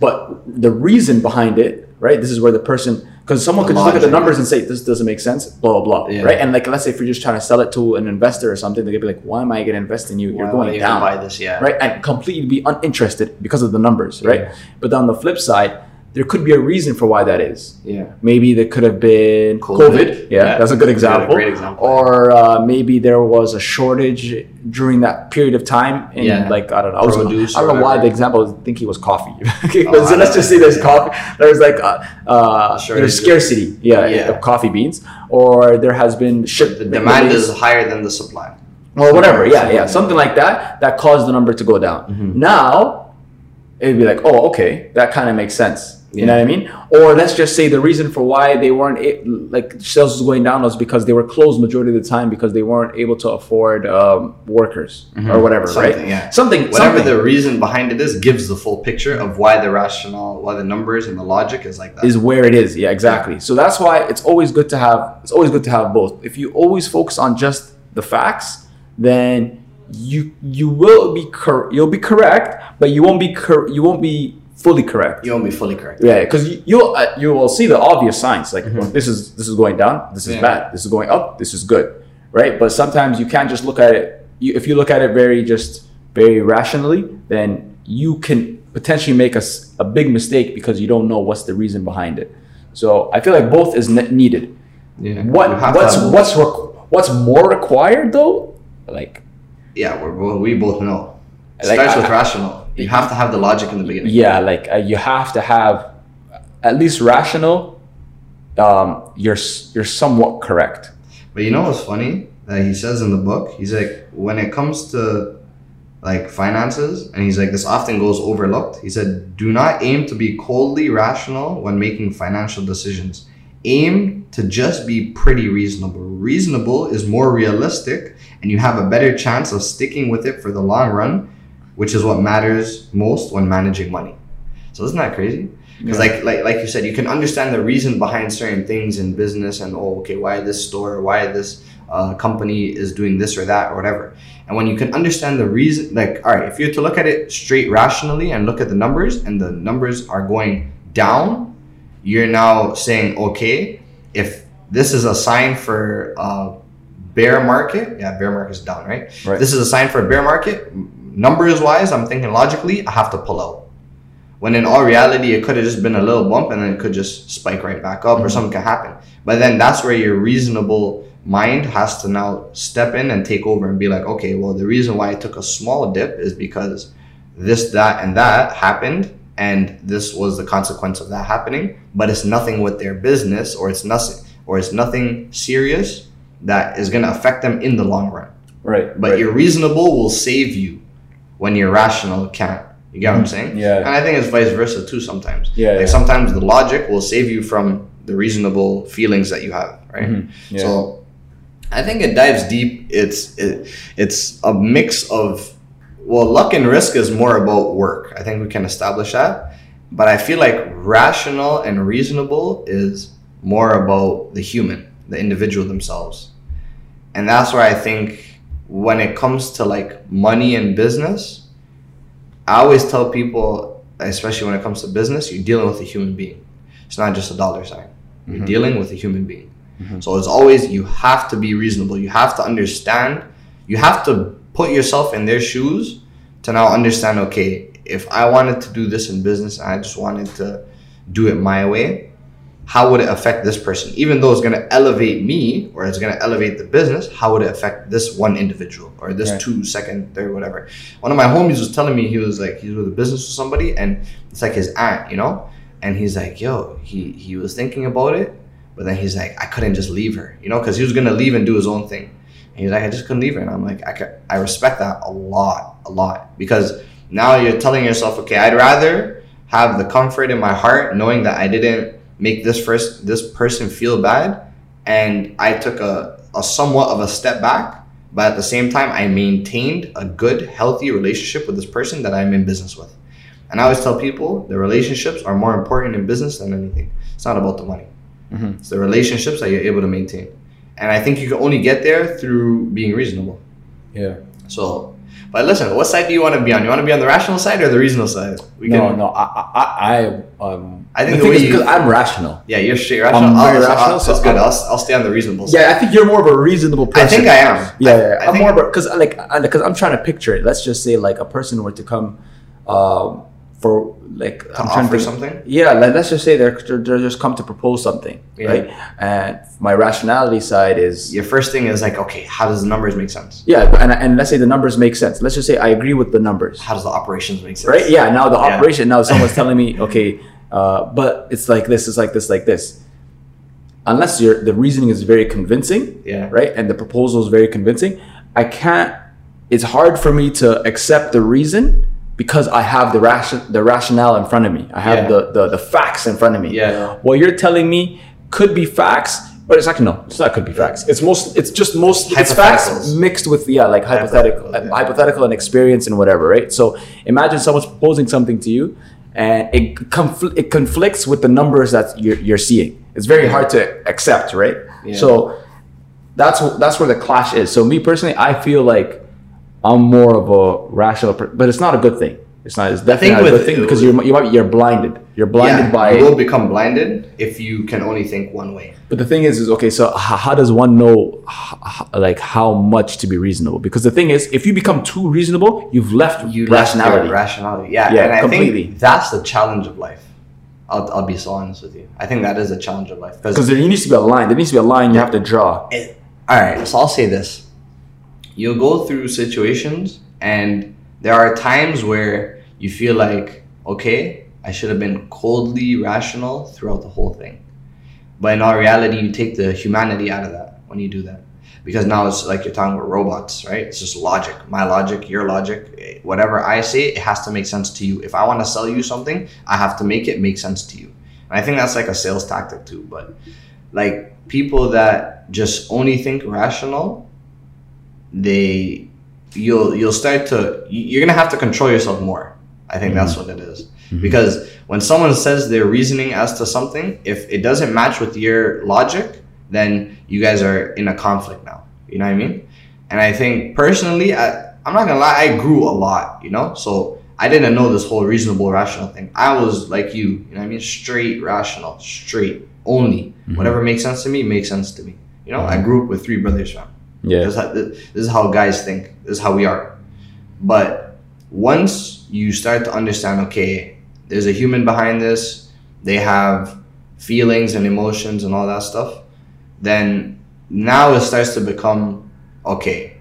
A: But the reason behind it, right? This is where the person, because someone could just look at the numbers and say this doesn't make sense, blah blah blah,
B: Yeah.
A: right? And like, let's say if you're just trying to sell it to an investor or something, they're gonna be like, "Why am I gonna invest in you? You're
B: Why I
A: going
B: even
A: down."
B: buy this? Yeah.
A: right? And completely be uninterested because of the numbers, right?
B: Yeah.
A: But on the flip side, there could be a reason for why that is.
B: Yeah.
A: Maybe there could have been
B: COVID.
A: COVID. Yeah,
B: Yeah.
A: that's a good example.
B: great example.
A: Or uh, maybe there was a shortage during that period of time in
B: Yeah.
A: like I don't know. I, was, I don't know why the example. I think it was coffee. okay,
B: Oh,
A: so let's just say there's coffee. There's like uh, uh, there's scarcity. Yeah,
B: Yeah.
A: of coffee beans. Or there has been ship.
B: The demand is higher than the supply.
A: or whatever. Yeah, yeah, something like that that caused the number to go down.
B: Mhm.
A: Now it'd be like, oh, okay, that kind of makes sense. You
B: Yeah.
A: know what I mean? Or let's just say the reason for why they weren't a- like sales was going down was because they were closed majority of the time because they weren't able to afford um, workers or whatever,
B: Something,
A: right?
B: yeah.
A: Something,
B: Whatever
A: something
B: the reason behind it is, gives the full picture of why the rationale, why the numbers and the logic is like that.
A: is where it is. Yeah, exactly. So that's why it's always good to have it's always good to have both. If you always focus on just the facts, then you you will be cor- you'll be correct, but you won't be cor- you won't be fully correct.
B: you won't be fully correct.
A: Yeah, because you, you'll uh, you will see the obvious signs like well, this is this is going down, this is
B: Yeah.
A: bad, this is going up, this is good, right? But sometimes you can't just look at it. You, if you look at it very just very rationally, then you can potentially make a a big mistake because you don't know what's the reason behind it. So I feel like both is ne- needed.
B: Yeah.
A: What
B: You have to
A: what's what's requ- what's more required though? Like
B: Yeah, we're, both- we both know. It
A: Like,
B: starts
A: I-
B: with rational. You have to have the logic in the beginning.
A: yeah, like uh, you have to have at least rational. Um, you're you're somewhat correct.
B: But you know what's funny that he says in the book? He's like, when it comes to like finances, and he's like, this often goes overlooked. He said, do not aim to be coldly rational when making financial decisions. Aim to just be pretty reasonable. Reasonable is more realistic, and you have a better chance of sticking with it for the long run, which is what matters most when managing money. So isn't that crazy? Because like like like you said, you can understand the reason behind certain things in business, and oh, okay, why this store, why this uh, company is doing this or that or whatever. And when you can understand the reason, like all right, if you're to look at it straight rationally and look at the numbers, and the numbers are going down, you're now saying, okay, if this is a sign for uh, bear market, yeah, bear market is down, right?
A: Right.
B: This is a sign for a bear market. Numbers wise, I'm thinking logically, I have to pull out. When in all reality, it could have just been a little bump and then it could just spike right back up or
A: Mhm.
B: something could happen. But then that's where your reasonable mind has to now step in and take over and be like, okay, well, the reason why I took a small dip is because this, that, and that happened. And this was the consequence of that happening. But it's nothing with their business or it's nothing or it's nothing serious that is going to affect them in the long run.
A: Right.
B: But
A: right.
B: your reasonable will save you when you're rational can't. You get what I'm saying?
A: Yeah.
B: And I think it's vice versa too sometimes.
A: Yeah,
B: Like
A: yeah.
B: sometimes the logic will save you from the reasonable feelings that you have, right?
A: Mhm. Yeah.
B: So I think it dives deep. It's it, it's a mix of well, luck and risk is more about work. I think we can establish that. But I feel like rational and reasonable is more about the human, the individual themselves. And that's where I think when it comes to like money and business, I always tell people, especially when it comes to business, you're dealing with a human being. It's not just a dollar sign. You're
A: Mhm.
B: dealing with a human being.
A: Mhm.
B: So it's always you have to be reasonable. You have to understand. You have to put yourself in their shoes to now understand. Okay, if I wanted to do this in business, and I just wanted to do it my way. How would it affect this person? Even though it's going to elevate me or it's going to elevate the business, how would it affect this one individual or this
A: Right.
B: two, second, third, whatever? One of my homies was telling me he was like he's with a business with somebody and it's like his aunt, you know, and he's like, yo, he he was thinking about it, but then he's like, I couldn't just leave her, you know, because he was gonna leave and do his own thing. And he's like, I just couldn't leave her, and I'm like, I could, I respect that a lot, a lot, because now you're telling yourself, okay, I'd rather have the comfort in my heart knowing that I didn't make this first this person feel bad, and I took a a somewhat of a step back, but at the same time, I maintained a good, healthy relationship with this person that I'm in business with. And I always tell people the relationships are more important in business than anything. It's not about the money.
A: Mhm.
B: It's the relationships that you're able to maintain. And I think you can only get there through being reasonable.
A: Yeah.
B: So, but listen, what side do you want to be on? You want to be on the rational side or the reasonable side? We
A: no,
B: can,
A: no. I, I, I, um.
B: I think
A: the
B: the way
A: because I'm rational.
B: Yeah, you're straight rational.
A: I'm very rational, so
B: that's good.
A: I'm-
B: I'll, I'll stay on the reasonable side.
A: Yeah, I think you're more of a reasonable person.
B: I think I am.
A: Yeah,
B: I-
A: yeah, yeah.
B: I
A: I'm more because like because I'm trying to picture it. Let's just say like a person were to come um, for like
B: To offer
A: think-
B: something?
A: Yeah, like, let's just say they're, they're they're just come to propose something,
B: Yeah.
A: right? And my rationality side is
B: Your first thing is like, okay, how does the numbers make sense?
A: yeah, and, and let's say the numbers make sense. Let's just say I agree with the numbers,
B: How does the operations make sense?
A: right? Yeah. Now the
B: Yeah.
A: operation. Now someone's telling me, okay, uh, but it's like this, it's like this, like this. Unless your the reasoning is very convincing,
B: Yeah.
A: right, and the proposal is very convincing, I can't. It's hard for me to accept the reason because I have the ration the rationale in front of me. I have
B: Yeah.
A: the, the the facts in front of me.
B: Yeah.
A: What you're telling me could be facts, but it's actually no. It's not could be facts. It's most. It's just most. It's facts mixed with yeah, like hypothetical,
B: Hypothetical, yeah.
A: hypothetical and experience and whatever, right? So imagine someone's proposing something to you, and it confl- it conflicts with the numbers that you're, you're seeing. It's very hard to accept, right?
B: Yeah.
A: So that's that's where the clash is. So me personally, I feel like I'm more of a rational, per- but it's not a good thing. It's not. It's definitely not a good thing because you're you might be, you're blinded. You're blinded
B: Yeah,
A: by.
B: you will become blinded if you can only think one way.
A: But the thing is, is okay. So how does one know, like how much to be reasonable? Because the thing is, if you become too reasonable, you've left
B: You left
A: rationality.
B: rationality. Yeah,
A: Yeah,
B: and I
A: completely.
B: think that's the challenge of life. I'll, I'll be so honest with you. I think that is a challenge of life
A: Because there needs to be a line. There needs to be a line you have to draw.
B: it, all right so i'll say this you'll go through situations and there are times where you feel like okay i should have been coldly rational throughout the whole thing. But in all reality you take the humanity out of that when you do that. Because now it's like you're talking about robots right? It's just logic. My logic your logic eh, whatever i say it has to make sense to you. If i want to sell you something i have to make it make sense to you. And i think that's like a sales tactic too but like people that just only think rational they you'll you'll start to you- you're gonna have to control yourself more. I think that's mm-hmm. what it is. Mm-hmm. because when someone says their reasoning as to something if it doesn't match with your logic then you guys are in a conflict now. You know what i mean? And i think personally I, i'm not gonna lie i grew a lot you know? So i didn't know this whole reasonable rational thing. I was like you you know what i mean? Straight rational straight only. Mm-hmm. Whatever makes sense to me makes sense to me. You know? I grew up with three brothers fam
A: Yeah.
B: this, is how, this is how guys think. This is how we are. But once you start to understand, okay, there's a human behind this, they have feelings and emotions and all that stuff, then now it starts to become, okay,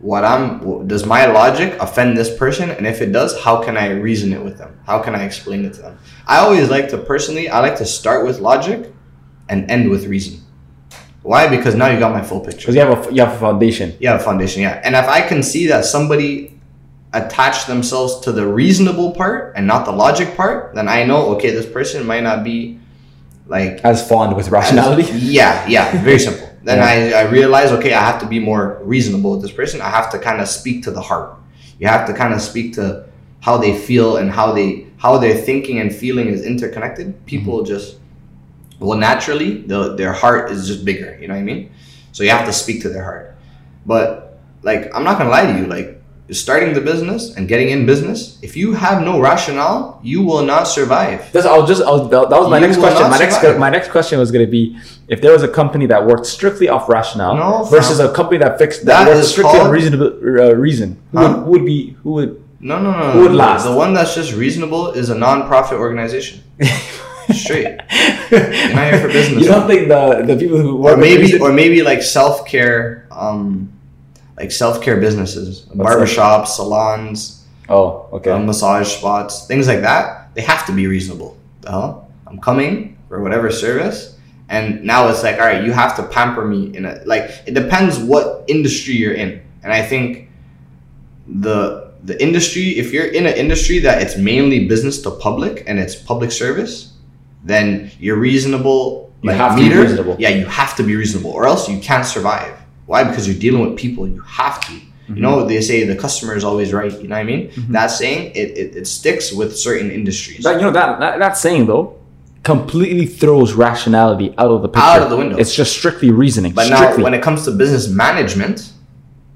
B: what I'm, does my logic offend this person? And if it does, how can I reason it with them? How can I explain it to them? I always like to, personally, I like to start with logic and end with reason. Why? Because now you got my full picture.
A: Because you have a you have a foundation.
B: Yeah, foundation. Yeah, and if I can see that somebody attached themselves to the reasonable part and not the logic part, then I know okay, this person might not be like
A: As fond with rationality.
B: yeah, yeah, very simple. Then
A: Yeah.
B: I, I realize okay, I have to be more reasonable with this person. I have to kind of speak to the heart. You have to kind of speak to how they feel and how they how their thinking and feeling is interconnected. People mm-hmm. just well naturally the, their heart is just bigger. You know what I mean? So you have to speak to their heart. But like I'm not gonna lie to you, like starting the business and getting in business, if you have no rationale, you will not survive.
A: that's I'll just, I'll, that was my
B: You
A: next question. My next, my next question was going to be if there was a company that worked strictly off rationale
B: No,
A: versus a company that fixed
B: That
A: that, worked
B: is
A: strictly on reasonable uh, reason. Who,
B: Huh?
A: would, who would be who would?
B: No, no, no.
A: Who would
B: no.
A: last?
B: The one that's just reasonable is a non-profit organization. Straight.
A: You're
B: not here for business.
A: You don't think the the people who work
B: or maybe or maybe like self-care um like self-care businesses.
A: What's that?
B: barbershops salons
A: oh okay.
B: uh, massage spots things like that. They have to be reasonable. The hell? I'm coming for whatever service. And now it's like all right you have to pamper me in a like it depends what industry you're in. And i think the the industry if you're in an industry that it's mainly business to public and it's public service then you're reasonable
A: You have to be reasonable.
B: yeah you have to be reasonable or else you can't survive why because you're dealing with people you have to you know mm-hmm. they say the customer is always right you know what i mean mm-hmm. that saying it, it, it sticks with certain industries
A: That, you know that, that that saying though completely throws rationality out of the picture.
B: Out of the window.
A: It's just strictly reasoning.
B: But
A: strictly.
B: now, when it comes to business management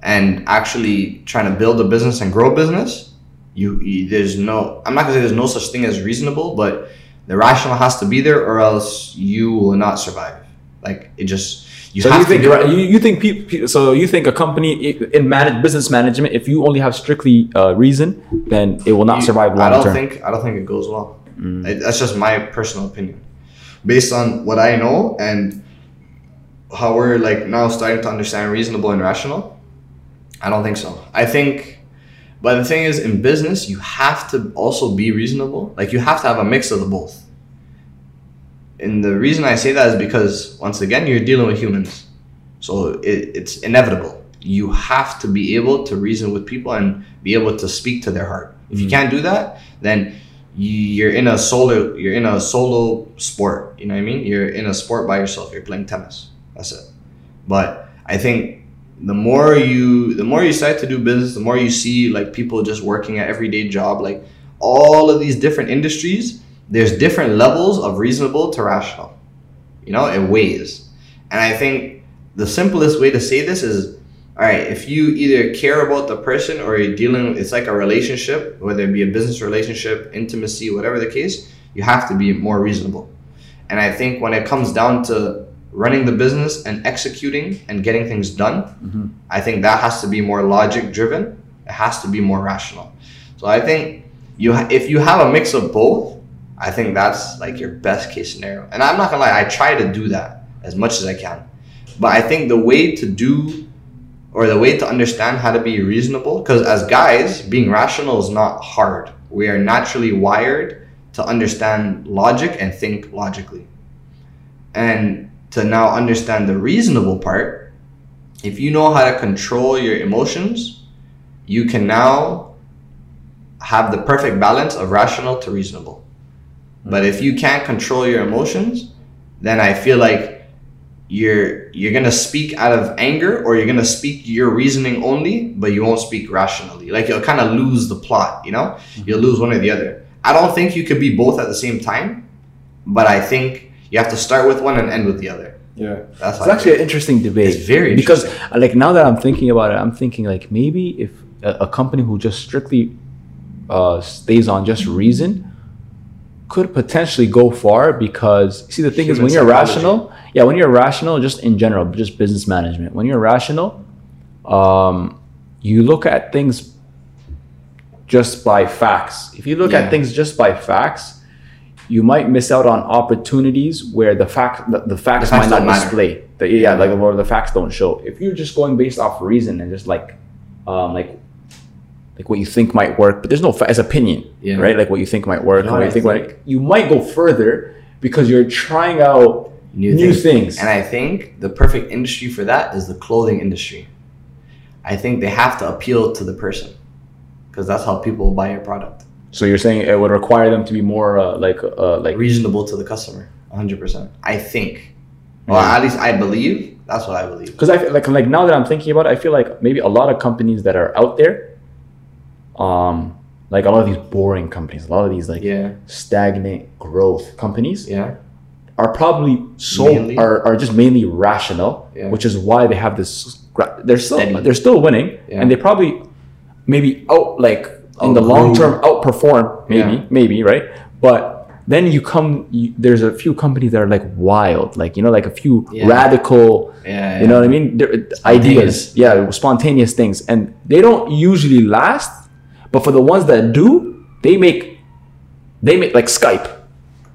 B: and actually trying to build a business and grow a business, you, you there's no. I'm not gonna say there's no such thing as reasonable, but the rational has to be there, or else you will not survive. Like it just You
A: so you
B: have to
A: think
B: do it.
A: you, you think people so you think a company in manage business management if you only have strictly uh, reason then it will not
B: You-
A: survive
B: I don't
A: term.
B: think I don't think it goes well.
A: Mm.
B: It- that's just my personal opinion, based on what I know and how we're like now starting to understand reasonable and rational. I don't think so. I think, but the thing is, in business, you have to also be reasonable. Like you have to have a mix of the both. And the reason I say that is because once again, you're dealing with humans, so it, it's inevitable. You have to be able to reason with people and be able to speak to their heart. If you
A: Mm.
B: can't do that, then you're in a solo. You're in a solo sport. You know what I mean? You're in a sport by yourself. You're playing tennis. That's it. But I think the more you the more you start to do business, the more you see like people just working at everyday job, like all of these different industries, there's different levels of reasonable to rational. You know, it weighs. And I think the simplest way to say this is all right, if you either care about the person or you're dealing it's like a relationship, whether it be a business relationship, intimacy, whatever the case, you have to be more reasonable. And I think when it comes down to running the business and executing and getting things done,
A: Mhm.
B: I think that has to be more logic driven. It has to be more rational. So I think you ha- if you have a mix of both, I think that's like your best case scenario. And I'm not gonna lie, I try to do that as much as I can. But I think the way to do or the way to understand how to be reasonable, because as guys, being rational is not hard. We are naturally wired to understand logic and think logically. And to now understand the reasonable part, if you know how to control your emotions, you can now have the perfect balance of rational to reasonable. But if you can't control your emotions, then I feel like you're you're gonna speak out of anger or you're gonna speak your reasoning only, but you won't speak rationally. Like you'll kind of lose the plot, you know? You'll lose one or the other. I don't think you could be both at the same time, but I think you have to start with one and end with the other.
A: Yeah.
B: That's
A: It's actually an interesting debate.
B: It's very
A: because uh, like now that I'm thinking about it, I'm thinking like maybe if a, a company who just strictly uh, stays on just reason could potentially go far because see the thing is when you're rational, yeah, when you're rational, just in general, just business management, when you're rational, um, you look at things just by facts. If you look
B: Yeah.
A: at things just by facts, you might miss out on opportunities where the fact the, the facts
B: facts
A: might not display. The, yeah, like where the facts don't show. If you're just going based off reason and just like, um, like, like what you think might work, but there's no fa- as opinion,
B: Yeah.
A: right? Like what you think might work,
B: You know
A: what you think,
B: think?
A: might, you might go further because you're trying out
B: New
A: new,
B: things.
A: things.
B: And I think the perfect industry for that is the clothing industry. I think they have to appeal to the person because that's how people buy your product.
A: So you're saying it would require them to be more uh, like uh, like
B: Reasonable to the customer, 100%. I think. Well, at least I believe. That's what I believe.
A: because I feel like like now that I'm thinking about it, I feel like maybe a lot of companies that are out there, um, like a lot of these boring companies, a lot of these like
B: Yeah.
A: stagnant growth companies
B: Yeah.
A: are probably so
B: Mainly?
A: are, are just mainly rational,
B: Yeah.
A: which is why they have this. They're still
B: Steady.
A: they're still winning,
B: Yeah.
A: and they probably maybe out like in the long term outperform maybe
B: Yeah.
A: maybe right, but. Then you come. You, there's a few companies that are like wild, like you know, like a few
B: Yeah.
A: radical
B: Yeah.
A: you know what I mean? They're- uh, Ideas, yeah, spontaneous things, and they don't usually last. But for the ones that do, they make, they make like Skype,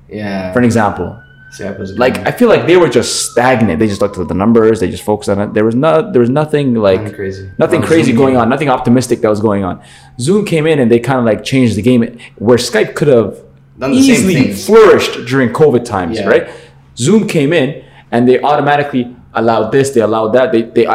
B: Yeah.
A: for an example.
B: Skype was a good
A: Like. I feel like they were just stagnant. They just looked at the numbers. They just focused on it. There was not, there was nothing like
B: Kinda crazy.
A: nothing
B: Well,
A: crazy
B: Zoom
A: going on. Nothing optimistic that was going on. Zoom came in and they kind of like changed the game. Where Skype could have
B: Done the same
A: easily flourished during COVID times,
B: Yeah.
A: right? Zoom came in and they automatically allowed this, they allowed that, they, they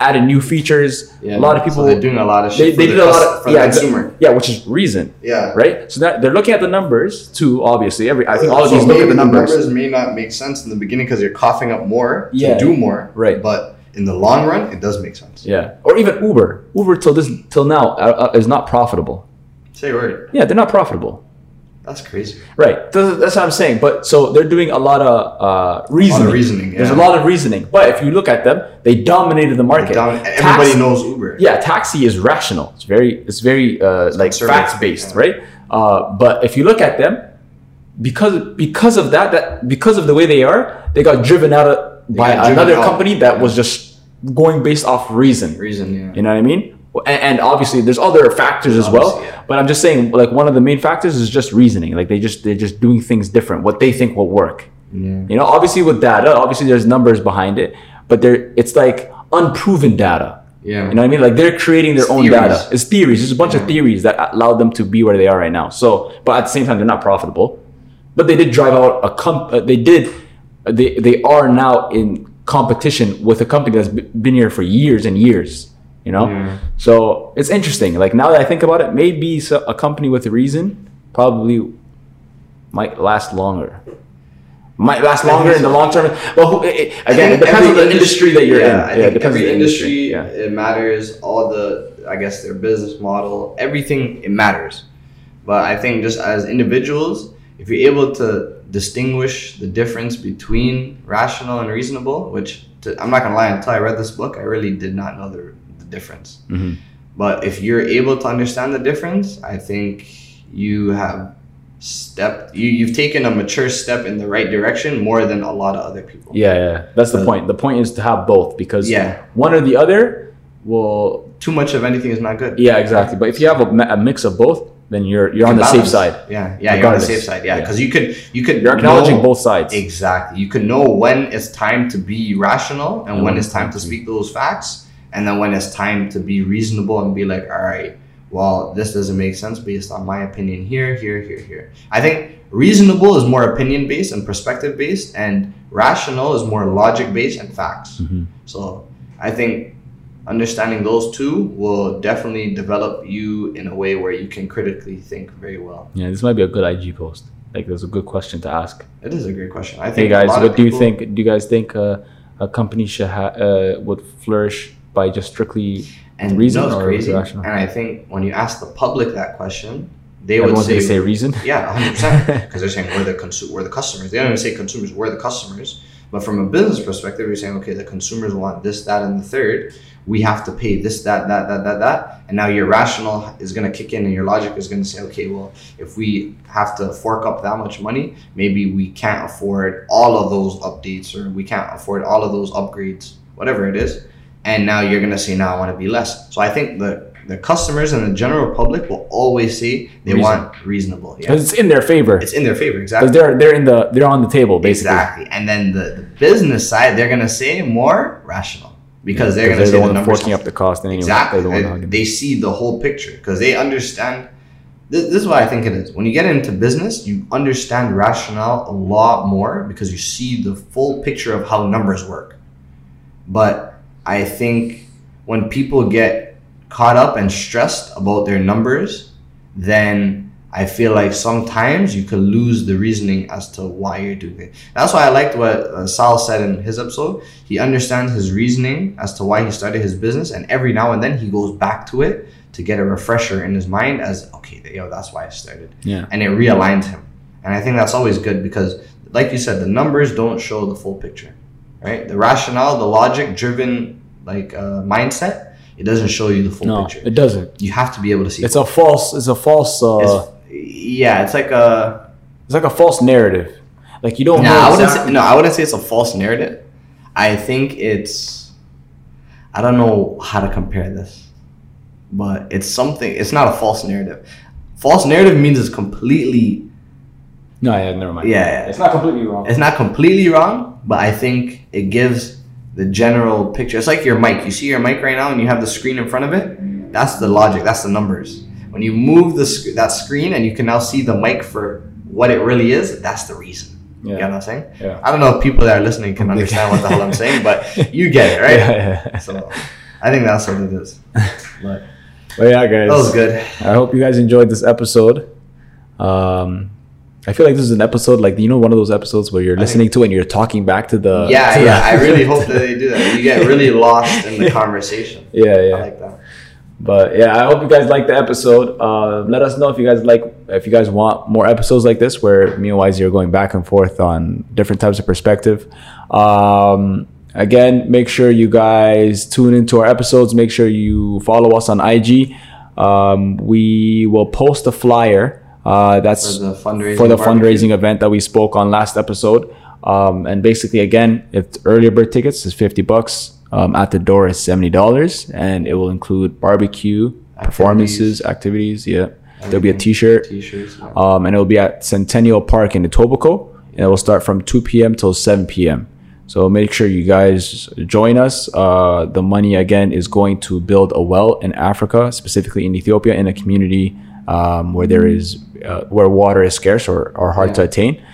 A: added new features.
B: Yeah.
A: A lot of people
B: So they're doing a lot of shit.
A: they
B: for
A: did
B: the
A: a lot of
B: for
A: yeah,
B: the consumer.
A: yeah, which is reason,
B: Yeah.
A: right? So that they're looking at the numbers too. Obviously, every I think all of these look at the numbers.
B: may not make sense in the beginning because you're coughing up more
A: Yeah.
B: to do more.
A: Right.
B: But in the long run, it does make sense.
A: Yeah, or even Uber. Uber till this till now uh, uh, is not profitable.
B: Say word.
A: Yeah, they're not profitable.
B: That's crazy.
A: Right. That's, what I'm saying. But so they're doing a lot of uh, reasoning.
B: reasoning,
A: There's a lot of reasoning. But if you look at them, they dominated the market.
B: Down, and
A: Tax-
B: everybody knows Uber.
A: Yeah, taxi is rational. It's very, it's very uh, like facts based,
B: yeah.
A: right? Uh, but if you look at them, because because of that, that because of the way they are, they got driven out of by another
B: out.
A: company that was just going based off reason.
B: Reason, yeah.
A: You know what I mean? And, and obviously, there's other factors as well.
B: Yeah.
A: But I'm just saying, like one of the main factors is just reasoning. Like they just they're just doing things different. What they think will work.
B: Yeah.
A: You know, obviously with data, obviously there's numbers behind it, but there it's like unproven data.
B: Yeah.
A: You know what I mean? Like they're creating their
B: It's
A: own
B: theories.
A: data. It's theories. There's a bunch of theories that allow them to be where they are right now. So, but at the same time, they're not profitable. But they did drive out a comp. Uh, they did. They they are now in competition with a company that's be- been here for years and years. You know.
B: Yeah.
A: So it's interesting. Like now that I think about it, maybe a company with a reason probably might last longer. Might last longer in the long term. Well, it, again, it depends on the industry that you're
B: yeah,
A: in.
B: I
A: yeah,
B: think
A: it depends
B: every
A: on the
B: industry,
A: Yeah.
B: it matters. All the, I guess, their business model, everything, it matters. But I think just as individuals, if you're able to distinguish the difference between rational and reasonable, which to, I'm not gonna lie, until I read this book, I really did not know the difference.
A: Mhm.
B: But if you're able to understand the difference, I think you have stepped. You you've taken a mature step in the right direction more than a lot of other people.
A: Yeah, yeah, that's the
B: Uh,
A: point. The point is to have both because
B: Yeah.
A: one or the other will.
B: Too much of anything is not good.
A: Yeah, exactly. But if you have a, a mix of both, then you're you're on the
B: Balance.
A: safe side.
B: Yeah, yeah, you're on the safe side. Yeah,
A: Yeah.
B: because you could you could
A: You're acknowledging
B: know-
A: both sides.
B: Exactly. You can know when it's time to be rational and
A: And
B: when it's time to- speak those facts, and then when it's time to be reasonable and be like, all right, well, this doesn't make sense based on my opinion here, here, here, here. I think reasonable is more opinion based and perspective based, and rational is more logic based and facts.
A: Mhm.
B: So I think understanding those two will definitely develop you in a way where you can critically think very well.
A: Yeah, this might be a good IG post. Like, there's a good question to ask.
B: It is a great question. I think
A: Hey guys, what do you think? Do you guys think uh, a company should ha- uh, would flourish by just strictly
B: and
A: reason
B: it's
A: or
B: crazy.
A: rational?
B: And I think when you ask the public that question, they
A: everyone's
B: would say,
A: say reason?
B: yeah, hundred percent, because they're saying we're the consu- we're the customers. They don't even say consumers, we're the customers. But from a business perspective, you're saying, okay, the consumers want this, that, and the third. We have to pay this, that, that, that, that, that. And now your rational is going to kick in, and your logic is going to say, okay, well, if we have to fork up that much money, maybe we can't afford all of those updates, or we can't afford all of those upgrades, whatever it is. And now you're going to say, now I want to be less. So I think the the customers and the general public will always see they
A: Reason.
B: want reasonable. Yeah.
A: Because it's in their favor.
B: It's in their favor,
A: Because
B: exactly.
A: they're they're in the they're on the table basically.
B: Exactly. And then the, the business side, they're gonna say more rational because they're gonna say
A: they're
B: the
A: the one up the cost anyway.
B: exactly.
A: The
B: They, they see the whole picture because they understand. This, this is what I think it is. When you get into business, you understand rationale a lot more because you see the full picture of how numbers work. But I think when people get caught up and stressed about their numbers, then I feel like sometimes you could lose the reasoning as to why you're doing it. That's why I liked what uh, Sal said in his episode. He understands his reasoning as to why he started his business, and every now and then he goes back to it to get a refresher in his mind as, okay, yo, that's why I started.
A: Yeah.
B: And it realigns him. And I think that's always good because, like you said, the numbers don't show the full picture, right? The rationale, the logic driven like uh, mindset, it doesn't show you the full
A: No,
B: picture.
A: it doesn't.
B: You have to be able to see.
A: It's a false. It's a false. Uh,
B: It's- yeah, it's like a.
A: it's like a false narrative. Like you don't
B: No,
A: know.
B: I wouldn't
A: exactly-
B: say, no, I wouldn't say it's a false narrative. I think it's. I don't know how to compare this, but it's something. It's not a false narrative. False narrative means it's completely.
A: No, yeah, never mind.
B: Yeah, yeah.
A: It's not completely wrong.
B: It's not completely wrong, but I think it gives the general picture. It's like your mic. You see your mic right now, and you have the screen in front of it. That's the logic. That's the numbers. When you move the sc- that screen, and you can now see the mic for what it really is. That's the reason. You know what I'm saying?
A: Yeah.
B: I don't know if people that are listening can understand what the hell I'm saying, but you get it, right?
A: Yeah, yeah.
B: So I think that's what it is. But
A: But yeah, guys.
B: that was good.
A: I hope you guys enjoyed this episode. Um, I feel like this is an episode like you know one of those episodes where you're listening to and you're talking back to the
B: yeah,
A: to
B: yeah.
A: the-
B: I really hope that they do that. You get really lost in the conversation.
A: yeah yeah
B: I like that.
A: But yeah, I hope you guys liked the episode. Uh, let us know if you guys like, if you guys want more episodes like this, where me and YZ are going back and forth on different types of perspective. Um, again, make sure you guys tune into our episodes. Make sure you follow us on IG. Um, we will post a flyer. Uh, that's
B: For the fundraising.
A: for the fundraising event that we spoke on last episode. Um, and basically, again, if earlier bird tickets is fifty bucks, um, at the door is seventy dollars, and it will include barbecue, performances, activities. Yeah, there'll be a T-shirt,
B: T-shirts. yeah.
A: um, and it will be at Centennial Park in Etobicoke, and it will start from two p.m. till seven p.m. So make sure you guys join us. Uh, the money again is going to build a well in Africa, specifically in Ethiopia, in a community um, where there is uh, where water is scarce or, or hard to attain.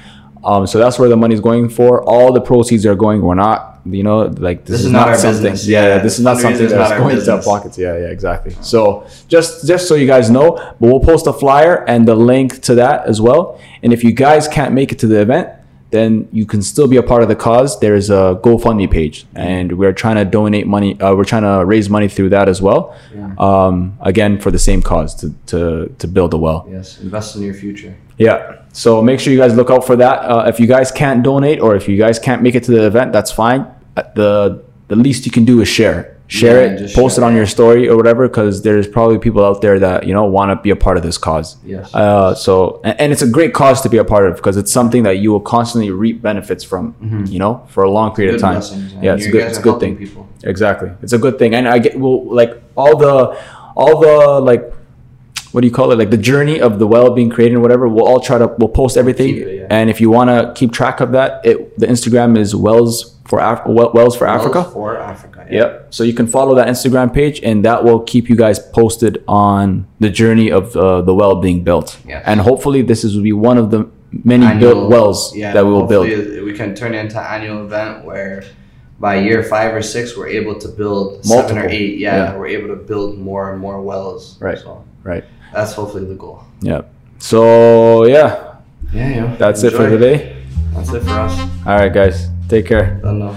A: Um, so that's where the money is going for. All the proceeds are going. We're not, you know, like this, is, not,
B: our
A: something.
B: business.
A: Yeah,
B: Yeah,
A: this is not something
B: is not
A: that's
B: our
A: going to our pockets. Yeah, yeah, exactly. So just just so you guys know, but we'll post a flyer and the link to that as well. And if you guys can't make it to the event, then you can still be a part of the cause. There's a GoFundMe page, and we're trying to donate money. Uh, we're trying to raise money through that as well. Um, again, for the same cause to to to build a well.
B: Yes, invest in your future.
A: Yeah. So make sure you guys look out for that. Uh, if you guys can't donate or if you guys can't make it to the event, that's fine. Uh, The the least you can do is share. Share
B: Yeah,
A: it,
B: just
A: post
B: share
A: it on
B: it.
A: your story or whatever, because there's probably people out there that you know want to be a part of this cause.
B: Yes.
A: Uh, so and, and it's a great cause to be a part of because it's something that you will constantly reap benefits from. You know, for a long period
B: Good
A: of time.
B: blessings, and
A: Yeah, it's a good. It's a good thing.
B: People.
A: Exactly. It's a good thing. And I get well like all the all the like what do you call it? Like the journey of the well being created and whatever, we'll all try to we'll post everything.
B: It, yeah.
A: And if you want to keep track of that, it the Instagram is Wells for Af- Wel- Wells for Africa.
B: For Africa. Yeah.
A: Yep. So you can follow that Instagram page, and that will keep you guys posted on the journey of uh, the well being built.
B: Yes.
A: And hopefully, this is will be one of the many
B: Annual-
A: built wells
B: yeah,
A: that we will build.
B: We can turn it into an annual event where by year five or six we're able to build seven or eight. Yeah,
A: Yeah.
B: we're able to build more and more wells.
A: Right.
B: So
A: Right.
B: That's hopefully the goal.
A: Yeah. So yeah,
B: Yeah, yeah.
A: that's it for today.
B: That's it for us.
A: All right, guys. Take care.
B: Don't know.